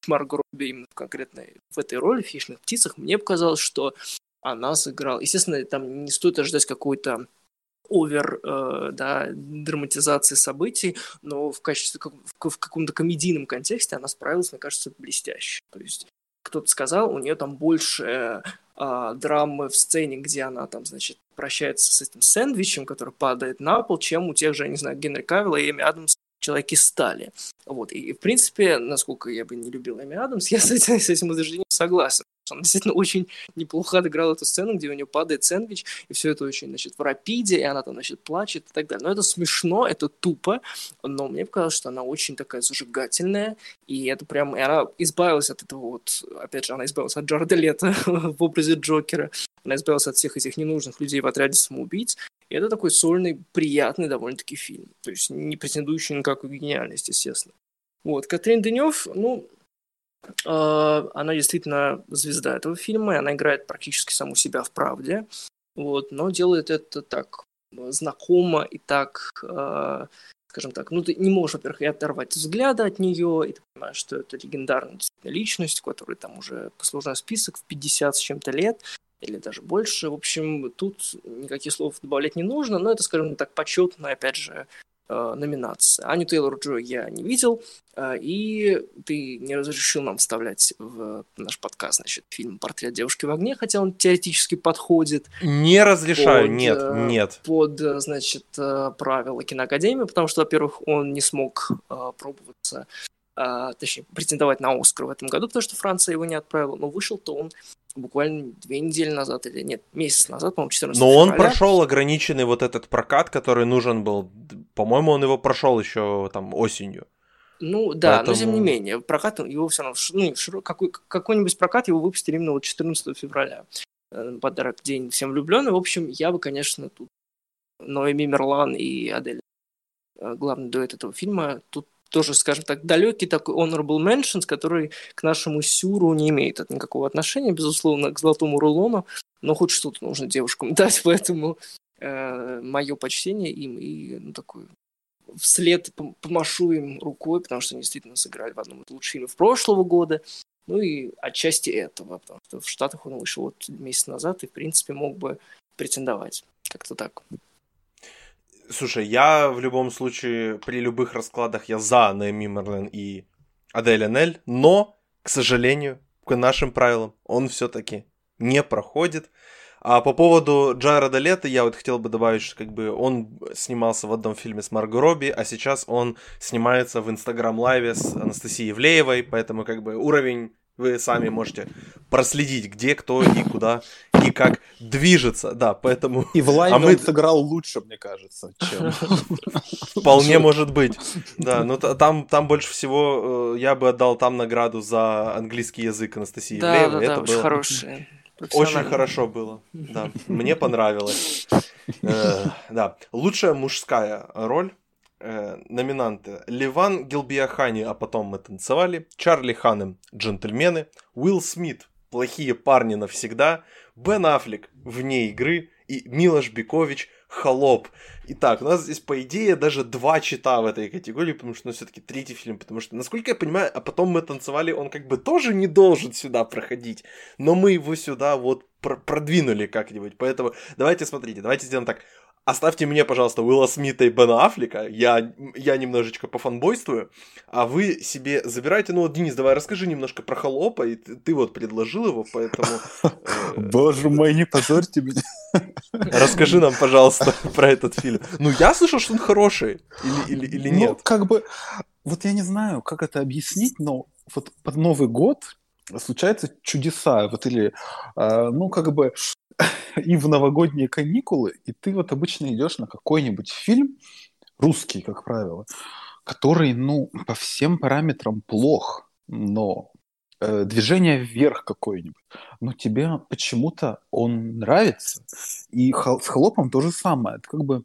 Марго Робби именно конкретно в этой роли в «Хищных птицах». Мне показалось, что она сыграла... Естественно, там не стоит ожидать какой-то овер, э, да, драматизации событий, но в качестве, в, в каком-то комедийном контексте она справилась, мне кажется, блестяще. То есть кто-то сказал, у нее там больше э, драмы в сцене, где она там, значит, прощается с этим сэндвичем, который падает на пол, чем у тех же, я не знаю, Генри Кавилла и Эми Адамс человеки стали. Вот. И, в принципе, насколько я бы не любил Эми Адамс, <laughs> я с этим, с этим утверждением согласен. Он действительно <laughs> очень неплохо отыграл эту сцену, где у нее падает сэндвич, и все это очень, значит, в рапиде, и она там, значит, плачет и так далее. Но это смешно, это тупо, но мне показалось, что она очень такая зажигательная, и это прям, и она избавилась от этого вот, опять же, она избавилась от Джареда Лето <laughs> в образе Джокера, она избавилась от всех этих ненужных людей в отряде самоубийц, и это такой сольный, приятный довольно-таки фильм, то есть не претендующий на какую гениальность, естественно. Вот, Катрин Денев, ну, она действительно звезда этого фильма, и она играет практически саму себя в правде, вот, но делает это так знакомо и так, а, скажем так, ну ты не можешь, во-первых, и оторвать взгляда от нее, и ты понимаешь, что это легендарная личность, у которой там уже послужной список в 50 с чем-то лет, или даже больше. В общем, тут никаких слов добавлять не нужно, но это, скажем так, почетно, опять же, э, номинация. Аню Тейлор Джо я не видел, э, и ты не разрешил нам вставлять в наш подкаст, значит, фильм «Портрет девушки в огне», хотя он теоретически подходит. Не разрешаю, под, нет, э, нет. Под, значит, правила киноакадемии, потому что, во-первых, он не смог пробоваться точнее, претендовать на Оскар в этом году, потому что Франция его не отправила, но вышел-то он буквально две недели назад, или нет, месяц назад, по-моему, 14 Но он прошел ограниченный вот этот прокат, который нужен был. По-моему, он его прошел еще там осенью. Ну да, Поэтому... но тем не менее, прокат его все равно, ну, какой, какой-нибудь прокат его выпустили именно вот 14 февраля. Э, подарок День всем влюбленным. В общем, я бы, конечно, тут Ноэми Мерлан и Адель, э, главный дуэт этого фильма, тут тоже, скажем так, далекий такой honorable mentions, который к нашему сюру не имеет никакого отношения, безусловно, к золотому рулону, но хоть что-то нужно девушкам <laughs> дать, поэтому э, мое почтение им и ну, такой вслед помашу им рукой, потому что они действительно сыграли в одном из лучших фильмов прошлого года, ну и отчасти этого, потому что в Штатах он вышел вот месяц назад и, в принципе, мог бы претендовать. Как-то так. Слушай, я в любом случае, при любых раскладах, я за Наэми Мерлен и Адель Анель, но, к сожалению, к нашим правилам, он все-таки не проходит. А по поводу Джареда Лето я вот хотел бы добавить, что как бы он снимался в одном фильме с Марго Робби, а сейчас он снимается в Инстаграм Лайве с Анастасией Евлеевой, поэтому как бы уровень вы сами можете проследить, где кто и куда и как движется, да, поэтому... И в лайве а мы... он сыграл лучше, мне кажется, чем... <laughs> Вполне может быть, да, но там, там больше всего э, я бы отдал там награду за английский язык Анастасии да, Ивлеевой. Да, да, это было... хорошее. Очень хорошо было, да. Мне понравилось. <laughs> Э, да. Лучшая мужская роль э, номинанты Ливан Гилбиахани, а потом мы танцевали, Чарли Ханем, джентльмены, Уилл Смит, плохие парни навсегда, Бен Аффлек, вне игры и Милош Бикович, холоп. Итак, у нас здесь, по идее, даже два чита в этой категории, потому что, ну, все-таки третий фильм, потому что, насколько я понимаю, а потом мы танцевали, он как бы тоже не должен сюда проходить, но мы его сюда вот продвинули как-нибудь, поэтому давайте смотрите, давайте сделаем так. Оставьте мне, пожалуйста, Уилла Смита и Бена Аффлека. Я, я немножечко пофанбойствую. А вы себе забирайте. Ну вот, Денис, давай расскажи немножко про Холопа. И ты, ты вот предложил его, поэтому... Э, <laughs> Боже мой, не позорьте меня. <laughs> Расскажи нам, пожалуйста, <laughs> про этот фильм. Ну, я слышал, что он хороший. Или, или, или ну, нет? Ну, как бы... Вот я не знаю, как это объяснить, но вот под Новый год случаются чудеса. Вот или, э, ну, как бы <laughs> и в новогодние каникулы, и ты вот обычно идешь на какой-нибудь фильм, русский, как правило, который, ну, по всем параметрам плох, но э, движение вверх какое-нибудь, но тебе почему-то он нравится. И с холопом то же самое. Ты как бы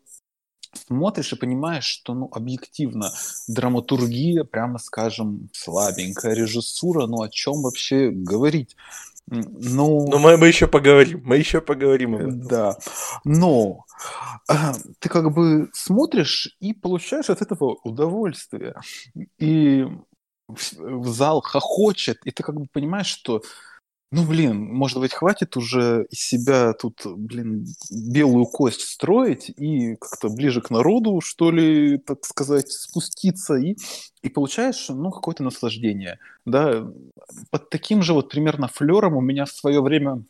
смотришь и понимаешь, что, ну, объективно, драматургия, прямо скажем, слабенькая, режиссура, ну, о чем вообще говорить? Ну, но мы, мы еще поговорим, мы еще поговорим об этом. Да, но э, ты как бы смотришь и получаешь от этого удовольствие. И в, в зал хохочет, и ты как бы понимаешь, что ну, блин, может быть, хватит уже из себя тут, блин, белую кость строить и как-то ближе к народу, что ли, так сказать, спуститься и, и получаешь, ну, какое-то наслаждение, да. Под таким же вот примерно флером у меня в свое время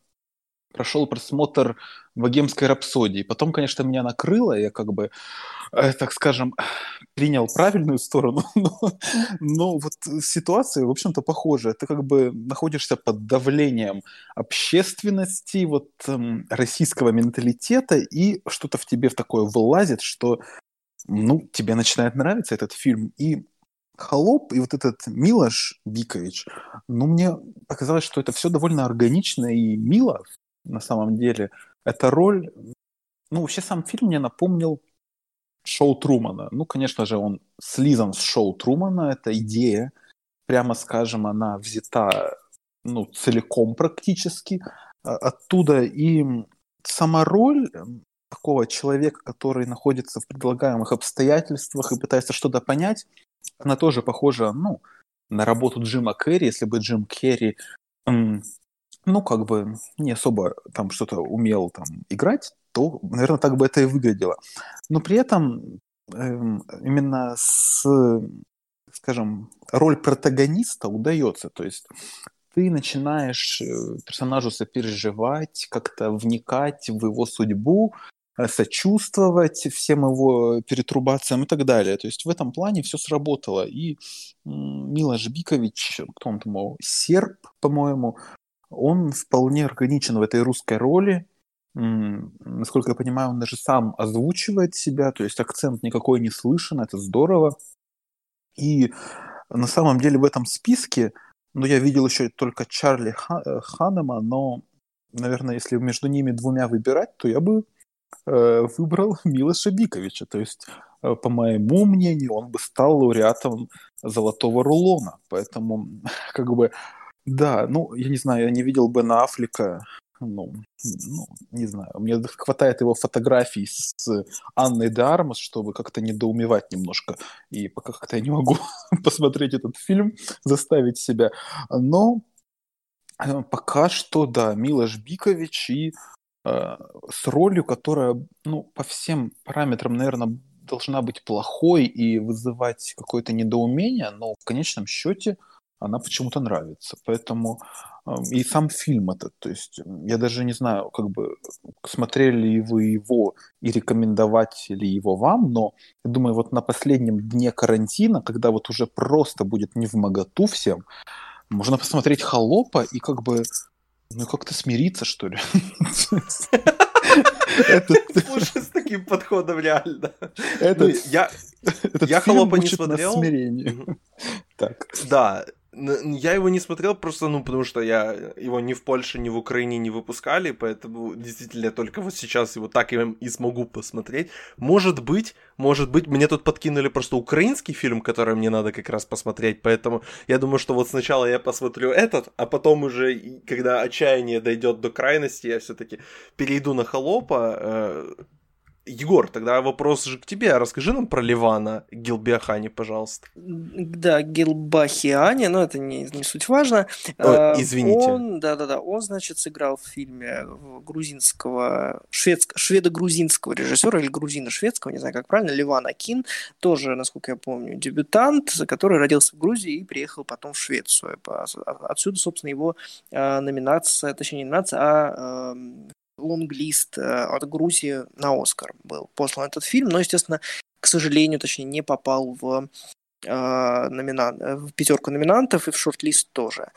прошел просмотр богемской рапсодии. Потом, конечно, меня накрыло, я как бы, э, так скажем, принял правильную сторону, <laughs> но, но вот ситуация, в общем-то, похожая. Ты как бы находишься под давлением общественности, вот э, российского менталитета, и что-то в тебе такое вылазит, что, ну, тебе начинает нравиться этот фильм. И Холоп и вот этот Милош Бикович, ну, мне показалось, что это все довольно органично и мило на самом деле. Эта роль... Ну, вообще сам фильм мне напомнил шоу Трумана. Ну, конечно же, он слизан с шоу Трумана. Это идея, прямо скажем, она взята ну, целиком практически а, оттуда. И сама роль такого человека, который находится в предлагаемых обстоятельствах и пытается что-то понять, она тоже похожа, ну, на работу Джима Керри, если бы Джим Керри ну, как бы не особо там что-то умел там играть, то, наверное, так бы это и выглядело. Но при этом эм, именно с, скажем, роль протагониста удается. То есть ты начинаешь э, персонажу сопереживать, как-то вникать в его судьбу, э, сочувствовать всем его перетрубациям и так далее. То есть в этом плане все сработало. И Милош Бикович, кто он там, серб, по-моему, он вполне органичен в этой русской роли. Насколько я понимаю, он даже сам озвучивает себя, то есть акцент никакой не слышен, это здорово. И на самом деле в этом списке, ну, я видел еще только Чарли э, Ханема, но, наверное, если между ними двумя выбирать, то я бы э, выбрал <laughs> Милоша Биковича. То есть, э, по моему мнению, он бы стал лауреатом золотого рулона. Поэтому, <laughs> как бы, да, ну, я не знаю, я не видел Бена Аффлека, ну, ну, не знаю, мне хватает его фотографий с Анной Дармас, чтобы как-то недоумевать немножко, и пока как-то я не могу <laughs> посмотреть этот фильм, заставить себя, но э, пока что, да, Милош Бикович и э, с ролью, которая, ну, по всем параметрам, наверное, должна быть плохой и вызывать какое-то недоумение, но в конечном счете она почему-то нравится. Поэтому и сам фильм этот, то есть я даже не знаю, как бы смотрели ли вы его и рекомендовать ли его вам, но я думаю, вот на последнем дне карантина, когда вот уже просто будет не в моготу всем, можно посмотреть «Холопа» и как бы, ну как-то смириться, что ли. Слушай, <laughs> с таким подходом реально. Ну, я, <laughs> я «Холопа» не смотрел. Так. Да, Я его не смотрел просто, ну, потому что я его ни в Польше, ни в Украине не выпускали, поэтому действительно я только вот сейчас его так и, смогу посмотреть. Может быть, может быть, мне тут подкинули просто украинский фильм, который мне надо как раз посмотреть, поэтому я думаю, что вот сначала я посмотрю этот, а потом уже, когда отчаяние дойдет до крайности, я все-таки перейду на холопа, э, Егор, тогда вопрос же к тебе. Расскажи нам про Ливана Гилбиахани, пожалуйста. Да, Гилбахиани, но это не, не суть важно. О, а, извините. Он, да-да-да, он, значит, сыграл в фильме грузинского, шведск, шведо-грузинского режиссера или грузино-шведского, не знаю, как правильно, Ливана Кин, тоже, насколько я помню, дебютант, который родился в Грузии и приехал потом в Швецию. Отсюда, собственно, его а, номинация, точнее, не номинация, а лонглист э, от Грузии на Оскар был послан этот фильм, но, естественно, к сожалению, точнее, не попал в э, номинан... в пятерку номинантов и в шорт-лист тоже.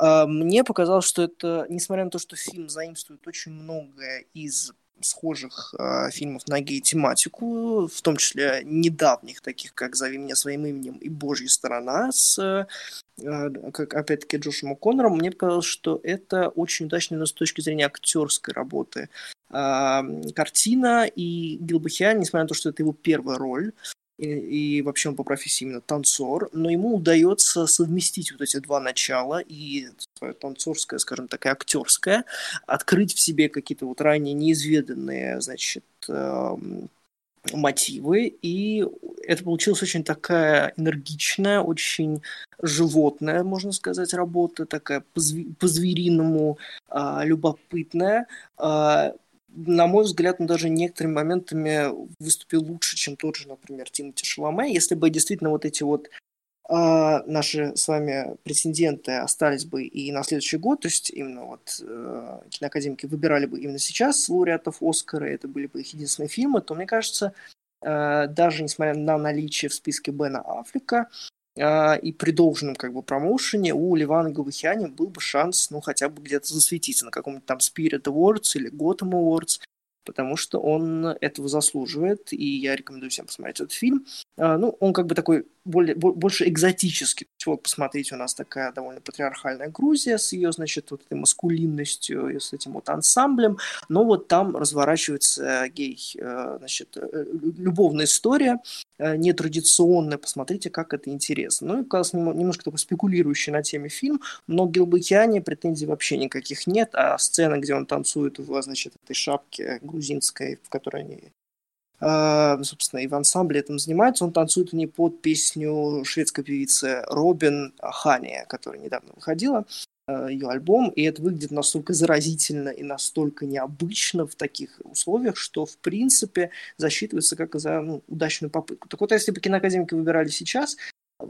Э, мне показалось, что это, несмотря на то, что фильм заимствует очень многое из схожих э, фильмов на гей-тематику, в том числе недавних, таких как «Зови меня своим именем» и «Божья сторона» с, э, как, опять-таки, Джошем О'Коннором, мне показалось, что это очень удачно с точки зрения актерской работы. Э, картина, и Гилбахиан, несмотря на то, что это его первая роль, и, и вообще он по профессии именно танцор, но ему удается совместить вот эти два начала и свое танцорское, скажем так, и актерское, открыть в себе какие-то вот ранее неизведанные, значит, э, мотивы, и это получилась очень такая энергичная, очень животная, можно сказать, работа, такая по-звериному э, любопытная, э, на мой взгляд, он даже некоторыми моментами выступил лучше, чем тот же, например, Тимоти Шаломе. Если бы действительно вот эти вот э, наши с вами претенденты остались бы и на следующий год, то есть именно вот э, киноакадемики выбирали бы именно сейчас лауреатов Оскара, это были бы их единственные фильмы, то мне кажется, э, даже несмотря на наличие в списке Бена Африка, а, и при должном как бы промоушене у Ливана Галухяни был бы шанс, ну, хотя бы где-то засветиться на каком-то там Spirit Awards или Gotham Awards, потому что он этого заслуживает, и я рекомендую всем посмотреть этот фильм. А, ну, он как бы такой более, больше экзотический. Вот посмотрите, у нас такая довольно патриархальная Грузия с ее, значит, вот этой маскулинностью и с этим вот ансамблем, но вот там разворачивается гей, э, значит, э, любовная история, э, нетрадиционная, посмотрите, как это интересно. Ну, и, кажется, немножко такой спекулирующий на теме фильм, но Гилбекиане претензий вообще никаких нет, а сцена, где он танцует в, значит, этой шапке грузинской, в которой они Uh, собственно, и в ансамбле этим занимается. Он танцует не под песню шведской певицы Робин Хани, которая недавно выходила, ее альбом, и это выглядит настолько заразительно и настолько необычно в таких условиях, что, в принципе, засчитывается как за ну, удачную попытку. Так вот, если бы киноакадемики выбирали сейчас,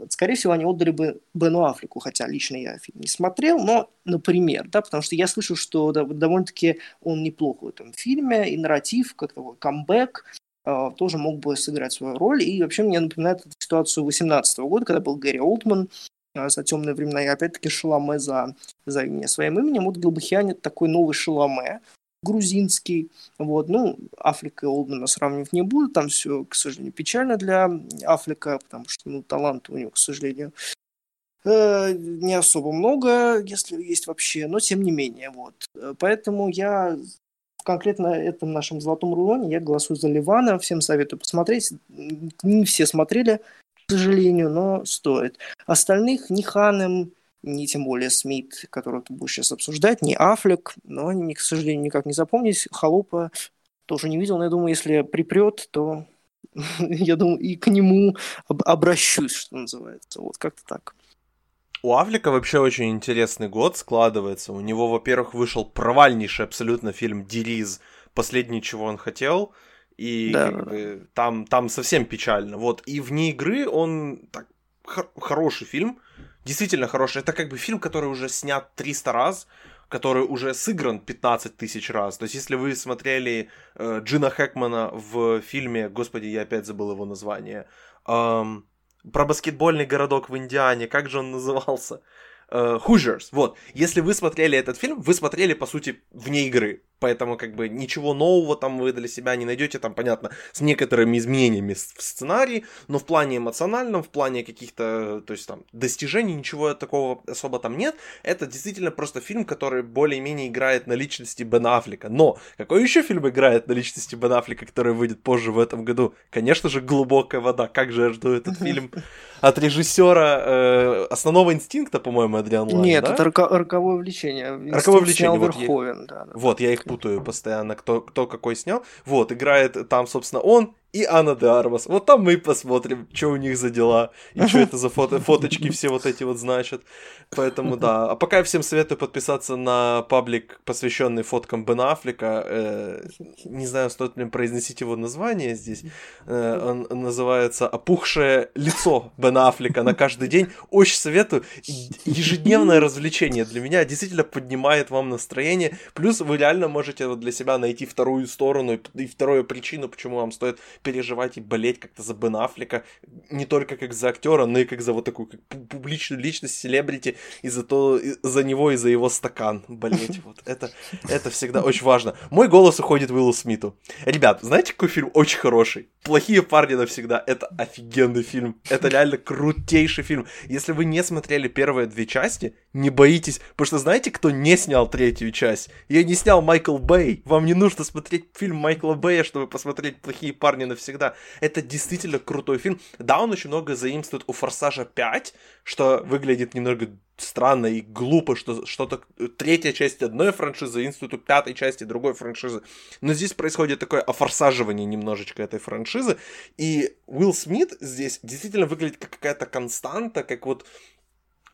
скорее всего, они отдали бы Бену Африку, хотя лично я фильм не смотрел, но, например, да, потому что я слышу, что да, довольно-таки он неплох в этом фильме, и нарратив, как такой камбэк, э, тоже мог бы сыграть свою роль, и вообще мне напоминает эту ситуацию 18 года, когда был Гэри Олдман э, за темные времена, и опять-таки Шаломе за, за имя своим именем, вот Гилбахиане такой новый Шаломе, грузинский. Вот. Ну, Африка и Олдмана сравнивать не буду. Там все, к сожалению, печально для Африка, потому что ну, таланта у него, к сожалению, э, не особо много, если есть вообще, но тем не менее. Вот. Поэтому я конкретно этом нашем золотом рулоне я голосую за Ливана. Всем советую посмотреть. Не все смотрели, к сожалению, но стоит. Остальных ни Ханем, ни тем более Смит, которого ты будешь сейчас обсуждать, ни Аффлек, но они, к сожалению, никак не запомнились. Холопа тоже не видел, но я думаю, если припрет, то <laughs> я думаю, и к нему обращусь, что называется. Вот как-то так. У Афлика вообще очень интересный год складывается. У него, во-первых, вышел провальнейший абсолютно фильм «Дириз», последний, чего он хотел, и да. как бы, там, там совсем печально. Вот, и вне игры он так, хор- хороший фильм, действительно хороший. Это как бы фильм, который уже снят 300 раз, который уже сыгран 15 тысяч раз. То есть, если вы смотрели э, Джина Хэкмана в фильме, господи, я опять забыл его название, эм, про баскетбольный городок в Индиане, как же он назывался? Э, Hoosiers, вот. Если вы смотрели этот фильм, вы смотрели, по сути, вне игры. Поэтому, как бы, ничего нового там вы для себя не найдете, там, понятно, с некоторыми изменениями в сценарии, но в плане эмоциональном, в плане каких-то, то есть, там, достижений, ничего такого особо там нет. Это действительно просто фильм, который более-менее играет на личности Бен Аффлека. Но какой еще фильм играет на личности Бен Аффлека, который выйдет позже в этом году? Конечно же, «Глубокая вода». Как же я жду этот <laughs> фильм от режиссера э, «Основного инстинкта», по-моему, Адриан Лайн, Нет, да? это роковое влечение. Роковое влечение. Вот, Верховен, я... да, да. Вот, я их путаю постоянно, кто, кто какой снял. Вот, играет там, собственно, он и Анна де Армас. Вот там мы и посмотрим, что у них за дела, и что это за фото, <laughs> фоточки все вот эти вот значат. Поэтому да. А пока я всем советую подписаться на паблик, посвященный фоткам Бена Аффлека. Э, не знаю, стоит ли произносить его название здесь. Э, он называется «Опухшее лицо Бена Аффлека на каждый день». Очень советую. Ежедневное развлечение для меня действительно поднимает вам настроение. Плюс вы реально можете вот для себя найти вторую сторону и вторую причину, почему вам стоит переживать и болеть как-то за Бен Аффлека, не только как за актера, но и как за вот такую как публичную личность, селебрити, и за то, и за него и за его стакан болеть. Вот это, это всегда очень важно. Мой голос уходит Уиллу Смиту. Ребят, знаете, какой фильм очень хороший? «Плохие парни навсегда». Это офигенный фильм. Это реально крутейший фильм. Если вы не смотрели первые две части, не боитесь, потому что знаете, кто не снял третью часть? Ее не снял Майкл Бэй. Вам не нужно смотреть фильм Майкла Бэя, чтобы посмотреть «Плохие парни навсегда». Это действительно крутой фильм. Да, он очень много заимствует у «Форсажа 5», что выглядит немного странно и глупо, что что-то третья часть одной франшизы заимствует у пятой части другой франшизы. Но здесь происходит такое офорсаживание немножечко этой франшизы. И Уилл Смит здесь действительно выглядит как какая-то константа, как вот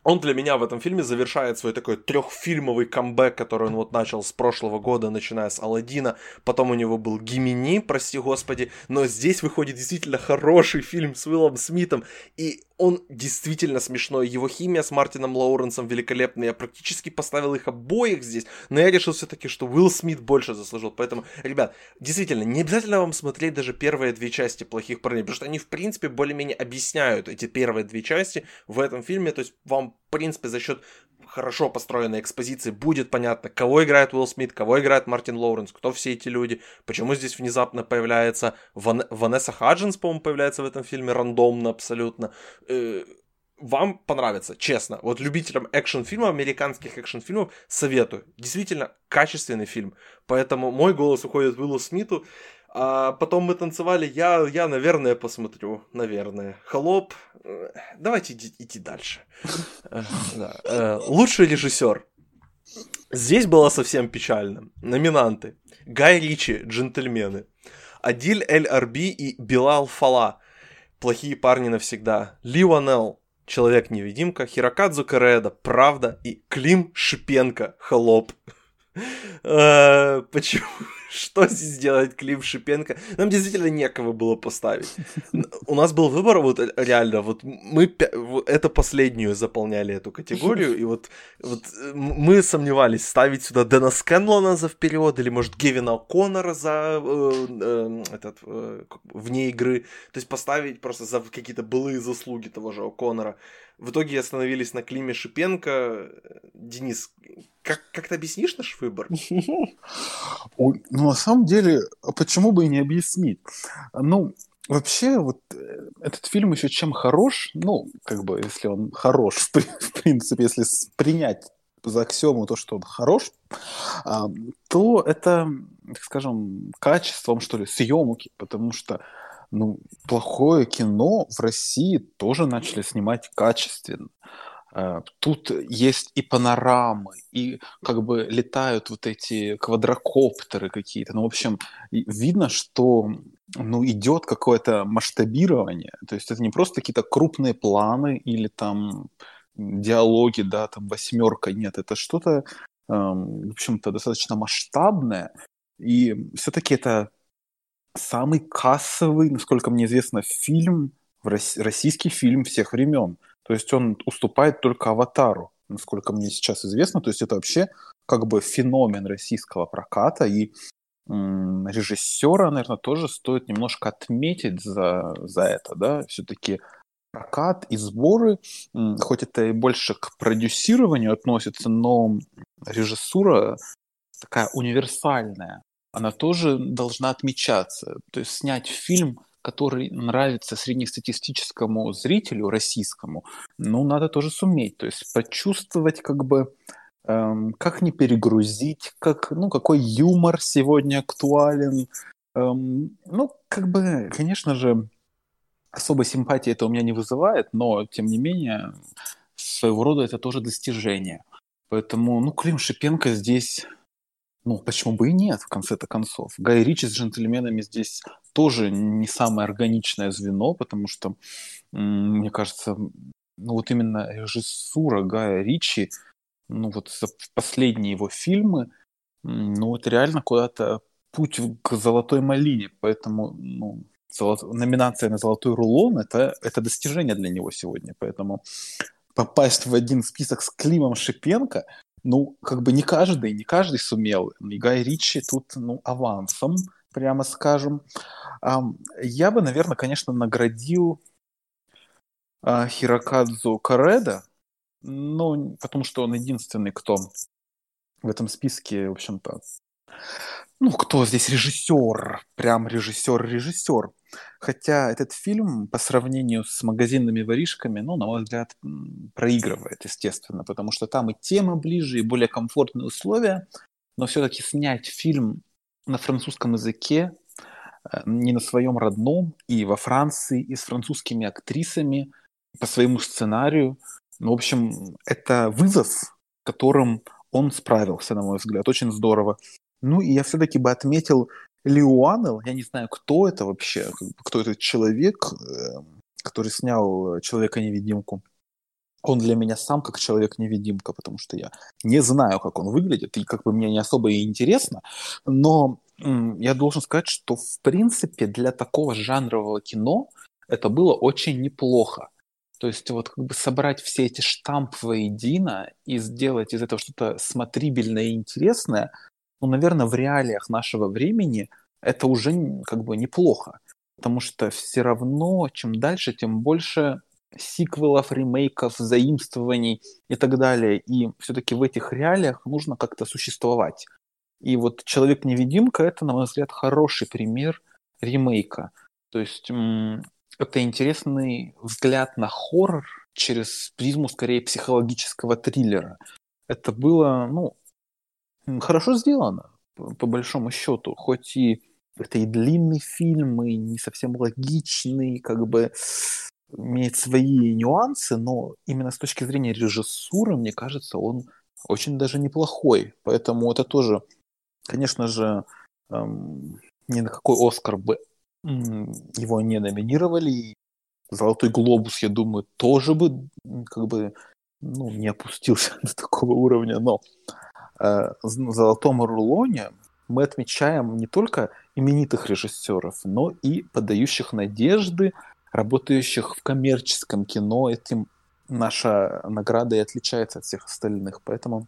он для меня в этом фильме завершает свой такой трехфильмовый камбэк, который он вот начал с прошлого года, начиная с Алладина. Потом у него был Гимини, прости господи. Но здесь выходит действительно хороший фильм с Уиллом Смитом. И он действительно смешной. Его химия с Мартином Лоуренсом великолепная. Я практически поставил их обоих здесь. Но я решил все-таки, что Уилл Смит больше заслужил. Поэтому, ребят, действительно, не обязательно вам смотреть даже первые две части «Плохих парней», потому что они, в принципе, более-менее объясняют эти первые две части в этом фильме. То есть вам в принципе, за счет хорошо построенной экспозиции будет понятно, кого играет Уилл Смит, кого играет Мартин Лоуренс, кто все эти люди, почему здесь внезапно появляется Ван... Ванесса Хаджинс, по-моему, появляется в этом фильме рандомно абсолютно. Э, вам понравится, честно. Вот любителям экшн-фильмов, американских экшн-фильмов советую. Действительно качественный фильм. Поэтому мой голос уходит Уиллу Смиту. А потом мы танцевали, я, я, наверное, посмотрю, наверное. Холоп, э, давайте идти, идти дальше. Э. Э, лучший режиссер. Здесь было совсем печально. Номинанты. Гай Ричи, «Джентльмены». Адиль Эль Арби и Билал Фала, «Плохие парни навсегда». Ли Ванел, «Человек-невидимка». Хирокадзу Кареда, «Правда». И Клим Шипенко, «Холоп». Почему? Что здесь делает Клим Шипенко? Нам действительно некого было поставить. У нас был выбор, вот реально, вот мы это последнюю заполняли эту категорию, и вот, вот мы сомневались, ставить сюда Дэна Скэнлона за вперед, или, может, Гевина Коннора за э, э, этот, э, вне игры, то есть поставить просто за какие-то былые заслуги того же О'Коннора. В итоге остановились на Климе Шипенко. Денис, как, как ты объяснишь наш выбор? <laughs> Ну, на самом деле, а почему бы и не объяснить? Ну, вообще, вот э, этот фильм еще чем хорош, ну, как бы, если он хорош, <laughs> в принципе, если принять за аксиому то, что он хорош, а, то это, так скажем, качеством, что ли, съемки, потому что ну, плохое кино в России тоже начали снимать качественно. Э, тут есть и панорамы, и как бы летают вот эти квадрокоптеры какие-то. Ну, в общем, видно, что ну, идет какое-то масштабирование. То есть это не просто какие-то крупные планы или там диалоги, да, там восьмерка. Нет, это что-то, эм, в общем-то, достаточно масштабное. И все-таки это самый кассовый, насколько мне известно, фильм, российский фильм всех времен. То есть он уступает только «Аватару», насколько мне сейчас известно. То есть это вообще как бы феномен российского проката. И режиссера, наверное, тоже стоит немножко отметить за, за это. Да? Все-таки прокат и сборы, хоть это и больше к продюсированию относится, но режиссура такая универсальная, она тоже должна отмечаться. То есть снять фильм, который нравится среднестатистическому зрителю российскому, ну, надо тоже суметь. То есть почувствовать как бы, эм, как не перегрузить, как, ну, какой юмор сегодня актуален. Эм, ну, как бы, конечно же, особой симпатии это у меня не вызывает, но, тем не менее, своего рода это тоже достижение. Поэтому, ну, Клим Шипенко здесь ну, почему бы и нет, в конце-то концов. Гай Ричи с джентльменами здесь тоже не самое органичное звено, потому что, мне кажется, ну вот именно режиссура Гая Ричи, ну вот последние его фильмы, ну это реально куда-то путь к золотой малине, поэтому, ну, золот... номинация на золотой рулон это, это достижение для него сегодня, поэтому попасть в один список с Климом Шипенко, ну, как бы не каждый, не каждый сумел. И Гай Ричи тут, ну, авансом, прямо скажем. Я бы, наверное, конечно, наградил а, Хирокадзу Кареда, ну, потому что он единственный, кто в этом списке, в общем-то, ну, кто здесь режиссер, прям режиссер-режиссер. Хотя этот фильм по сравнению с магазинными воришками, ну, на мой взгляд, проигрывает, естественно, потому что там и тема ближе, и более комфортные условия, но все-таки снять фильм на французском языке, э, не на своем родном, и во Франции, и с французскими актрисами, по своему сценарию, ну, в общем, это вызов, которым он справился, на мой взгляд, очень здорово. Ну, и я все-таки бы отметил Лиуанел, я не знаю, кто это вообще, кто этот человек, эм, который снял «Человека-невидимку». Он для меня сам как человек-невидимка, потому что я не знаю, как он выглядит, и как бы мне не особо и интересно, но я должен сказать, что в принципе для такого жанрового кино это было очень неплохо. То есть вот как бы собрать все эти штампы воедино и сделать из этого что-то смотрибельное и интересное, ну, наверное, в реалиях нашего времени это уже как бы неплохо. Потому что все равно, чем дальше, тем больше сиквелов, ремейков, заимствований и так далее. И все-таки в этих реалиях нужно как-то существовать. И вот «Человек-невидимка» — это, на мой взгляд, хороший пример ремейка. То есть это интересный взгляд на хоррор через призму, скорее, психологического триллера. Это было, ну, хорошо сделано, по большому счету. Хоть и это и длинный фильм, и не совсем логичный, как бы имеет свои нюансы, но именно с точки зрения режиссуры, мне кажется, он очень даже неплохой. Поэтому это тоже, конечно же, эм, ни на какой Оскар бы эм, его не номинировали. И Золотой глобус, я думаю, тоже бы как бы ну, не опустился <laughs> до такого уровня, но Э, в «Золотом рулоне» мы отмечаем не только именитых режиссеров, но и подающих надежды, работающих в коммерческом кино. Этим наша награда и отличается от всех остальных. Поэтому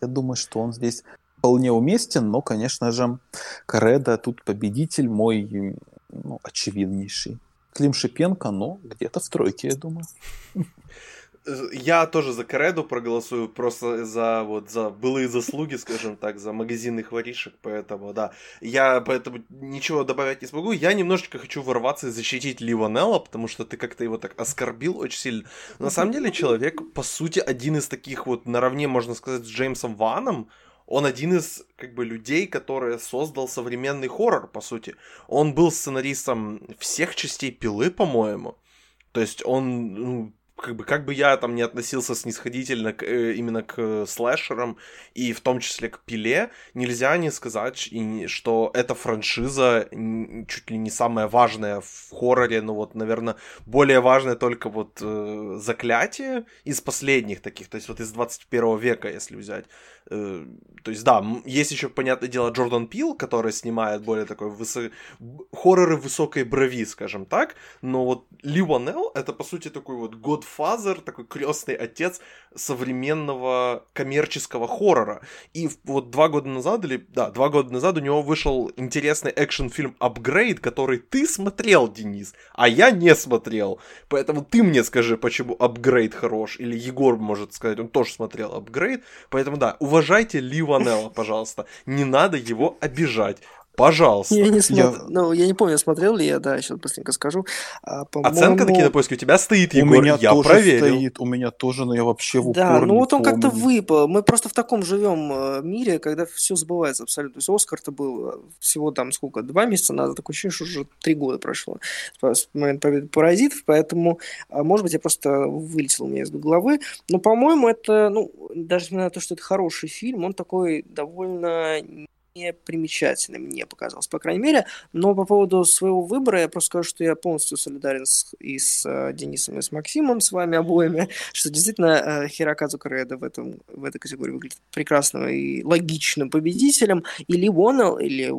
я думаю, что он здесь вполне уместен, но, конечно же, Кареда тут победитель мой ну, очевиднейший. Клим Шипенко, но где-то в тройке, я думаю. <laughs> Я тоже за Кареду проголосую, просто за вот за былые заслуги, скажем так, за магазинных воришек, поэтому да. Я поэтому ничего добавить не смогу. Я немножечко хочу ворваться и защитить Ливанелла, потому что ты как-то его так оскорбил очень сильно. На самом деле человек, по сути, один из таких вот наравне, можно сказать, с Джеймсом Ваном, он один из как бы людей, который создал современный хоррор, по сути. Он был сценаристом всех частей пилы, по-моему. То есть он ну, как бы, как бы я там не относился снисходительно к, э, именно к слэшерам и в том числе к Пиле, нельзя не сказать, что эта франшиза чуть ли не самая важная в хорроре, ну вот, наверное, более важная только вот э, Заклятие из последних таких, то есть вот из 21 века, если взять. Э, то есть, да, есть еще, понятное дело, Джордан Пил, который снимает более такой высо... хорроры высокой брови, скажем так, но вот Ли Уанел это, по сути, такой вот Godfather, такой крестный отец современного коммерческого хоррора. И вот два года назад, или, да, два года назад у него вышел интересный экшн-фильм «Апгрейд», который ты смотрел, Денис, а я не смотрел. Поэтому ты мне скажи, почему «Апгрейд» хорош. Или Егор может сказать, он тоже смотрел «Апгрейд». Поэтому, да, уважайте Ли Ванелла, пожалуйста. Не надо его обижать. Пожалуйста. Я не смотрел. Я... Ну, я не помню, смотрел ли я, да, сейчас быстренько скажу. А, Оценка на кинопоиске у тебя стоит, Егор, у меня я тоже проверил. Стоит, у меня тоже, но я вообще в упор Да, ну вот он как-то выпал. Мы просто в таком живем э, мире, когда все забывается абсолютно. То есть Оскар-то был э, всего там сколько, два месяца назад, такое ощущение, что уже три года прошло с момента победы паразитов, поэтому, а, может быть, я просто вылетел у меня из головы. Но, по-моему, это, ну, даже несмотря на то, что это хороший фильм, он такой довольно примечательным мне показалось, по крайней мере. Но по поводу своего выбора я просто скажу, что я полностью солидарен с, и с uh, Денисом, и с Максимом, с вами обоими, <laughs> что действительно uh, Хирокадзу Кореда в, этом, в этой категории выглядит прекрасным и логичным победителем. Или Уоннелл, или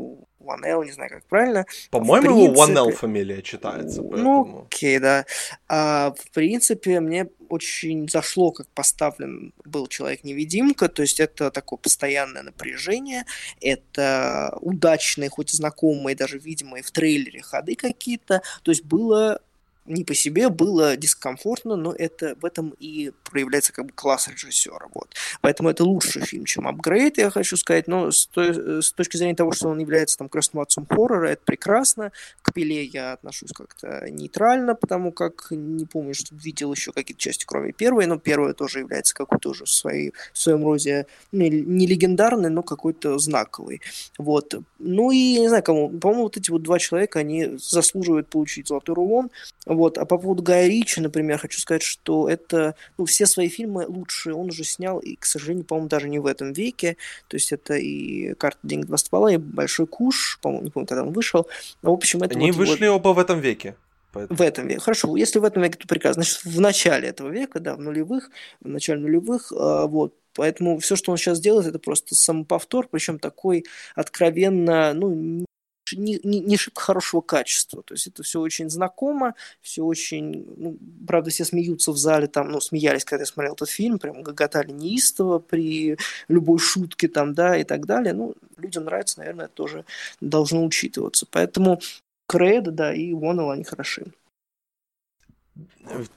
One L, не знаю, как правильно. По-моему, принципе... One L фамилия читается. Ну, поэтому... Ну, окей, да. А, в принципе, мне очень зашло, как поставлен был Человек-невидимка, то есть это такое постоянное напряжение, это удачные, хоть и знакомые, даже видимые в трейлере ходы какие-то, то есть было не по себе было дискомфортно, но это в этом и проявляется как бы класс режиссера. Вот. Поэтому это лучший фильм, чем «Апгрейд», я хочу сказать, но с, той, с точки зрения того, что он является там крестным отцом хоррора, это прекрасно. К «Пиле» я отношусь как-то нейтрально, потому как не помню, что видел еще какие-то части, кроме первой, но первая тоже является какой-то уже в, своей, в своем роде ну, не легендарной, но какой-то знаковый. Вот. Ну и, не знаю, кому, по-моему, вот эти вот два человека, они заслуживают получить «Золотой рулон», вот. А по поводу Гая Ричи, например, хочу сказать, что это, ну, все свои фильмы лучшие он уже снял, и, к сожалению, по-моему, даже не в этом веке. То есть это и «Карта денег два ствола», и «Большой куш», по-моему, не помню, когда он вышел. Но, в общем, это Они вот вышли его... оба в этом веке. Поэтому... В этом веке. Хорошо, если в этом веке, то прекрасно. Значит, в начале этого века, да, в нулевых, в начале нулевых, э, вот, Поэтому все, что он сейчас делает, это просто самоповтор, причем такой откровенно, ну, не, не, не хорошего качества. То есть это все очень знакомо, все очень... Ну, правда, все смеются в зале, там, ну, смеялись, когда я смотрел этот фильм, прям гоготали неистово при любой шутке там, да, и так далее. Ну, людям нравится, наверное, это тоже должно учитываться. Поэтому Кредо, да, и Уоннелл, они хороши.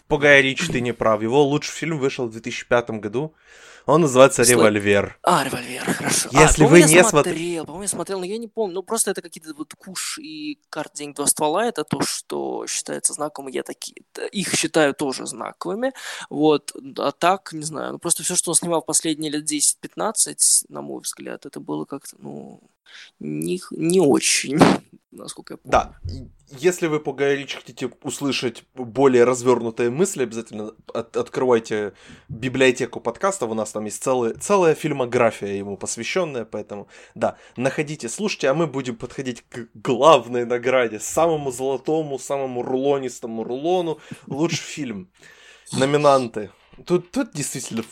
По Рич ты не прав. Его лучший фильм вышел в 2005 году. Он называется Слой... «Револьвер». А, «Револьвер», хорошо. Если а, вы не смотрели... По-моему, я смотрел, но я не помню. Ну, просто это какие-то вот куш и карт «День два ствола». Это то, что считается знаком. Я такие... Их считаю тоже знаковыми. Вот. А так, не знаю. Ну, просто все, что он снимал последние лет 10-15, на мой взгляд, это было как-то, ну, не, не очень, <laughs> насколько я помню. Да, если вы по Гай хотите услышать более развернутые мысли, обязательно от, открывайте библиотеку подкастов, у нас там есть целая, целая фильмография ему посвященная, поэтому, да, находите, слушайте, а мы будем подходить к главной награде, самому золотому, самому рулонистому рулону, лучший фильм. Номинанты. Тут, тут действительно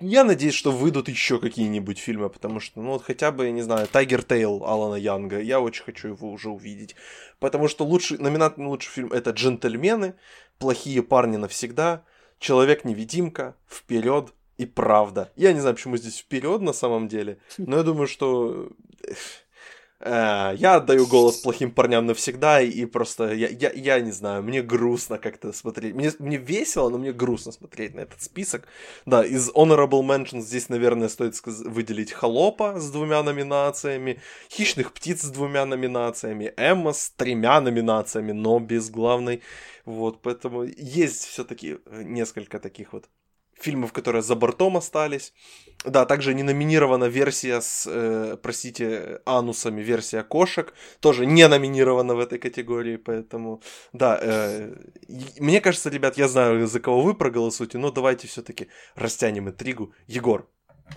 я надеюсь, что выйдут еще какие-нибудь фильмы, потому что, ну, вот хотя бы, я не знаю, Тайгер Тейл Алана Янга, я очень хочу его уже увидеть. Потому что лучший, номинант на лучший фильм это «Джентльмены», «Плохие парни навсегда», «Человек-невидимка», «Вперед» и «Правда». Я не знаю, почему здесь «Вперед» на самом деле, но я думаю, что Э, я отдаю голос плохим парням навсегда, и просто я, я, я не знаю, мне грустно как-то смотреть. Мне, мне весело, но мне грустно смотреть на этот список. Да, из Honorable Mentions здесь, наверное, стоит выделить Холопа с двумя номинациями, Хищных птиц с двумя номинациями, Эмма с тремя номинациями, но без главной. Вот, поэтому есть все-таки э, несколько таких вот фильмов, которые за бортом остались. Да, также не номинирована версия с, э, простите, анусами, версия кошек. Тоже не номинирована в этой категории, поэтому, да, э, мне кажется, ребят, я знаю, за кого вы проголосуете, но давайте все-таки растянем интригу. Егор,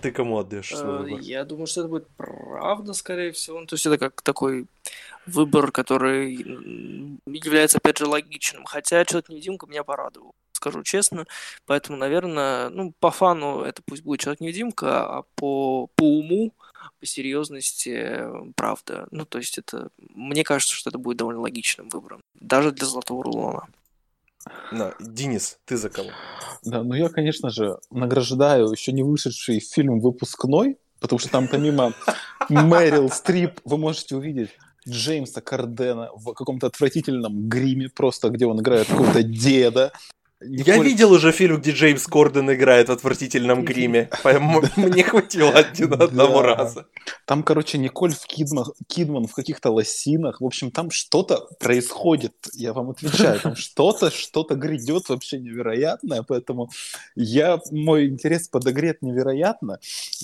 ты кому отдаешь свой выбор? Я думаю, что это будет правда, скорее всего. Ну, то есть это как такой выбор, который является, опять же, логичным. Хотя Человек-невидимка меня порадовал скажу честно. Поэтому, наверное, ну, по фану это пусть будет Человек-невидимка, а по, по уму, по серьезности, правда. Ну, то есть это... Мне кажется, что это будет довольно логичным выбором. Даже для Золотого Рулона. На, Денис, ты за кого? Да, ну я, конечно же, награждаю еще не вышедший фильм «Выпускной», потому что там помимо Мэрил Стрип вы можете увидеть Джеймса Кардена в каком-то отвратительном гриме, просто где он играет какого-то деда. Николь... Я видел уже фильм, где Джеймс Корден играет в отвратительном гриме. <laughs> Мне хватило один одного раза. Там, короче, Николь в Кидман, Кидман в каких-то лосинах. В общем, там что-то происходит, я вам отвечаю. Там <laughs> что-то, что-то грядет вообще невероятное. Поэтому я, мой интерес подогрет невероятно.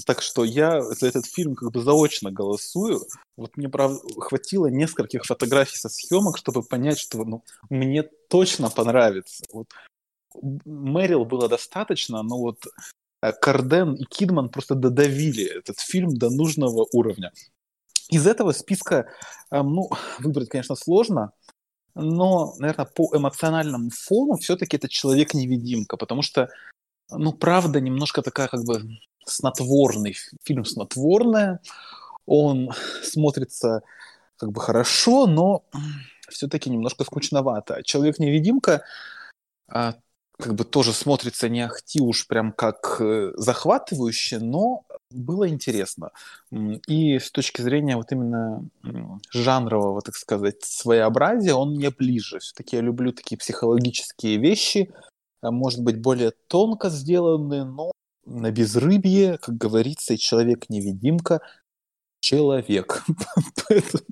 Так что я за этот фильм как бы заочно голосую. Вот мне, правда, хватило нескольких фотографий со съемок, чтобы понять, что ну, мне точно понравится. Вот Мэрил было достаточно, но вот э, Карден и Кидман просто додавили этот фильм до нужного уровня. Из этого списка, эм, ну, <laughs> выбрать, конечно, сложно, но, наверное, по эмоциональному фону все-таки это человек-невидимка, потому что, ну, правда, немножко такая как бы снотворный, фильм снотворная, он <laughs> смотрится как бы хорошо, но все-таки немножко скучновато. Человек-невидимка а, как бы тоже смотрится не ахти уж прям как э, захватывающе, но было интересно. И с точки зрения вот именно жанрового, так сказать, своеобразия, он мне ближе. Все-таки я люблю такие психологические вещи, а, может быть, более тонко сделанные, но на безрыбье, как говорится, и человек-невидимка — человек. <laughs> поэтому,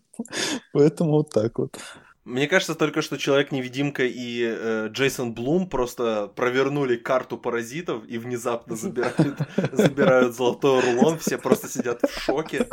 поэтому вот так вот. Мне кажется только, что Человек-невидимка и э, Джейсон Блум просто провернули карту паразитов и внезапно забирают, <laughs> забирают золотой рулон. Все просто сидят в шоке,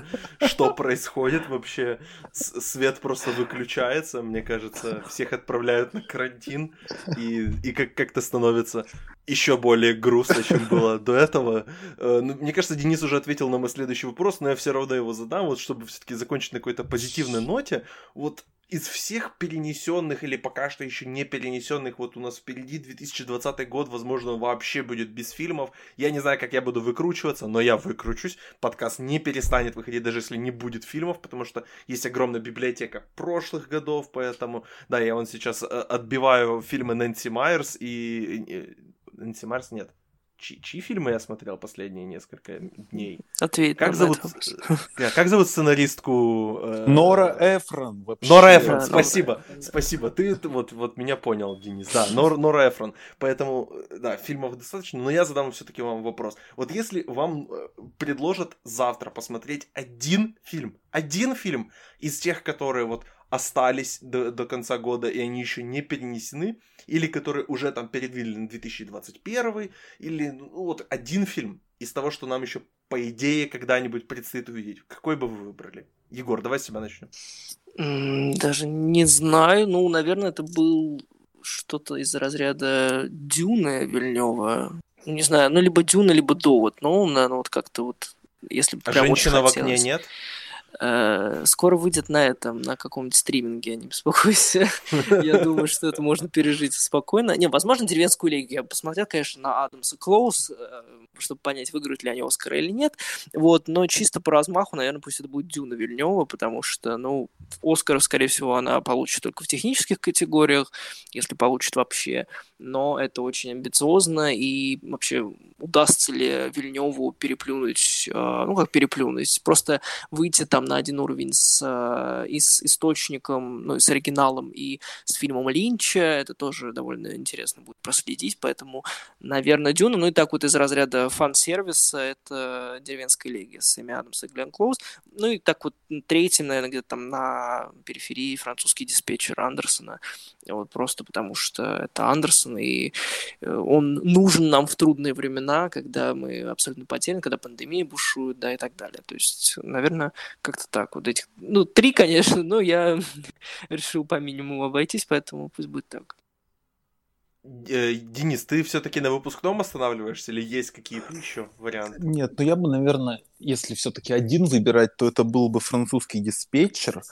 что происходит вообще. С свет просто выключается. Мне кажется, всех отправляют на карантин и, и как- как-то становится еще более грустно, чем было до этого. Э, ну, мне кажется, Денис уже ответил на мой следующий вопрос, но я все равно его задам, вот чтобы все-таки закончить на какой-то позитивной ноте. Вот из всех перенесенных или пока что еще не перенесенных, вот у нас впереди 2020 год, возможно, вообще будет без фильмов. Я не знаю, как я буду выкручиваться, но я выкручусь. Подкаст не перестанет выходить, даже если не будет фильмов, потому что есть огромная библиотека прошлых годов, поэтому, да, я вон сейчас э, отбиваю фильмы Нэнси Майерс и... Нэнси Майерс нет. Чьи, чьи фильмы я смотрел последние несколько дней? Ответь как зовут, э, <laughs> как зовут сценаристку? Э... Нора Эфрон. Вообще. Нора Эфрон, да, спасибо, Нора. спасибо. Ты, вот, вот меня понял, Денис. Да, Нор, Нора Эфрон. Поэтому, да, фильмов достаточно, но я задам все-таки вам вопрос. Вот если вам э, предложат завтра посмотреть один фильм, один фильм из тех, которые вот остались до, до конца года, и они еще не перенесены, или которые уже там передвинули на 2021, или ну, вот один фильм из того, что нам еще, по идее, когда-нибудь предстоит увидеть. Какой бы вы выбрали? Егор, давай с тебя начнем. Даже не знаю. Ну, наверное, это был что-то из разряда Дюны Вильнева. Ну, не знаю, ну, либо Дюна, либо Довод. Но, наверное, вот как-то вот, если бы а прям Женщина в окне нет? Э, скоро выйдет на этом, на каком-нибудь стриминге, не беспокойся. <laughs> Я думаю, что это можно пережить спокойно. Не, возможно, деревенскую лигу. Я посмотрел, конечно, на Адамса Клоус, э, чтобы понять, выиграют ли они Оскара или нет. Вот, но чисто по размаху, наверное, пусть это будет Дюна Вильнева, потому что, ну, Оскар, скорее всего, она получит только в технических категориях, если получит вообще. Но это очень амбициозно, и вообще удастся ли Вильневу переплюнуть, э, ну, как переплюнуть, просто выйти там на один уровень с, э, и с источником, ну, и с оригиналом, и с фильмом Линча. Это тоже довольно интересно будет проследить, поэтому, наверное, Дюна. Ну и так вот из разряда фан-сервиса это «Деревенская легия» с Эми Адамс и Глен Клоуз. Ну и так вот третьим, наверное, где-то там на периферии французский диспетчер Андерсона. Вот просто потому что это Андерсон, и э, он нужен нам в трудные времена, когда мы абсолютно потеряны, когда пандемия бушует, да, и так далее. То есть, наверное, как-то так. Вот этих, ну, три, конечно, но я <laughs> решил по минимуму обойтись, поэтому пусть будет так. Э, Денис, ты все-таки на выпускном останавливаешься или есть какие-то еще варианты? Нет, ну я бы, наверное, если все-таки один выбирать, то это был бы французский диспетчер,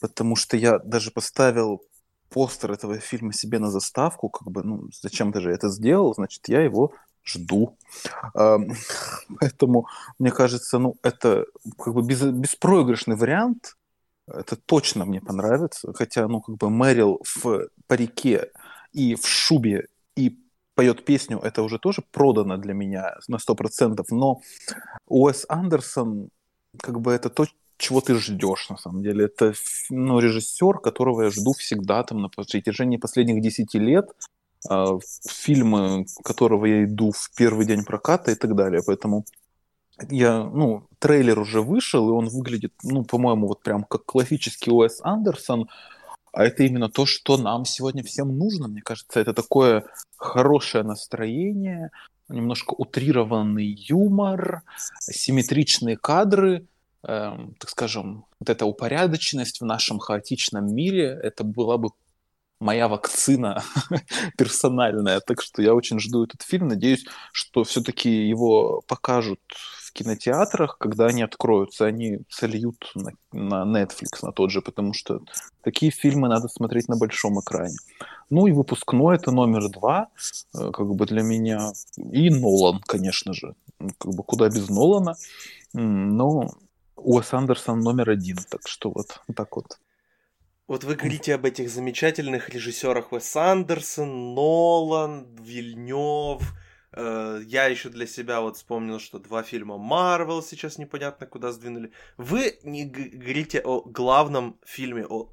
потому что я даже поставил постер этого фильма себе на заставку, как бы, ну, зачем ты же это сделал, значит, я его жду. <laughs> Поэтому, мне кажется, ну, это как бы без, беспроигрышный вариант. Это точно мне понравится. Хотя, ну, как бы Мэрил в парике и в шубе, и поет песню, это уже тоже продано для меня на 100%. Но Уэс Андерсон, как бы это то, чего ты ждешь, на самом деле. Это ну, режиссер, которого я жду всегда там на протяжении последних 10 лет. Э, фильмы, которого я иду в первый день проката и так далее. Поэтому я, ну, трейлер уже вышел, и он выглядит, ну, по-моему, вот прям как классический Уэс Андерсон. А это именно то, что нам сегодня всем нужно, мне кажется. Это такое хорошее настроение, немножко утрированный юмор, симметричные кадры, э, так скажем, вот эта упорядоченность в нашем хаотичном мире, это была бы моя вакцина <laughs> персональная. Так что я очень жду этот фильм. Надеюсь, что все-таки его покажут в кинотеатрах, когда они откроются, они сольют на, на Netflix, на тот же, потому что такие фильмы надо смотреть на большом экране. Ну и выпускной это номер два, э, как бы для меня. И Нолан, конечно же. Как бы куда без Нолана. Но Уэс Андерсон номер один. Так что вот так вот. Вот вы говорите об этих замечательных режиссерах Уэс Андерсон, Нолан, Вильнев. Э, я еще для себя вот вспомнил, что два фильма Марвел сейчас непонятно куда сдвинули. Вы не говорите о главном фильме, о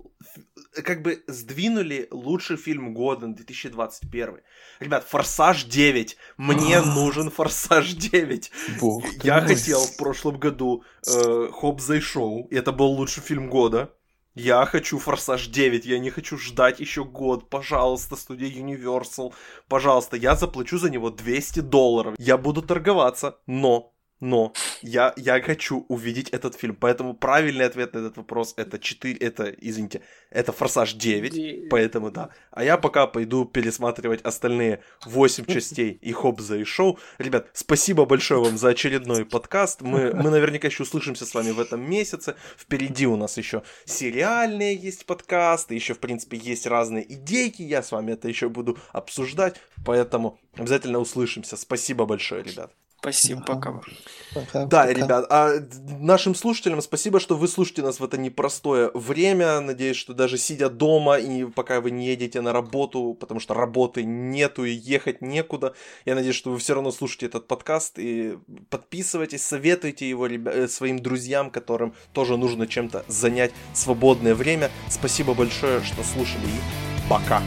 как бы сдвинули лучший фильм года 2021. Ребят, Форсаж 9. Мне нужен Форсаж 9. Бог Я хотел в прошлом году э, Хобза и Шоу, это был лучший фильм года. Я хочу Форсаж 9, я не хочу ждать еще год. Пожалуйста, студия Universal, пожалуйста, я заплачу за него 200 долларов. Я буду торговаться, но но я, я хочу увидеть этот фильм. Поэтому правильный ответ на этот вопрос это 4, это, извините, это Форсаж 9, 9. поэтому да. А я пока пойду пересматривать остальные 8 <laughs> частей и Хобза и Шоу. Ребят, спасибо большое вам за очередной подкаст. Мы, мы наверняка еще услышимся с вами в этом месяце. Впереди у нас еще сериальные есть подкасты, еще, в принципе, есть разные идейки. Я с вами это еще буду обсуждать, поэтому обязательно услышимся. Спасибо большое, ребят. Спасибо, пока. пока да, пока. ребят, а нашим слушателям спасибо, что вы слушаете нас в это непростое время. Надеюсь, что даже сидя дома и пока вы не едете на работу, потому что работы нету и ехать некуда, я надеюсь, что вы все равно слушаете этот подкаст и подписывайтесь, советуйте его ребя- э, своим друзьям, которым тоже нужно чем-то занять свободное время. Спасибо большое, что слушали и пока.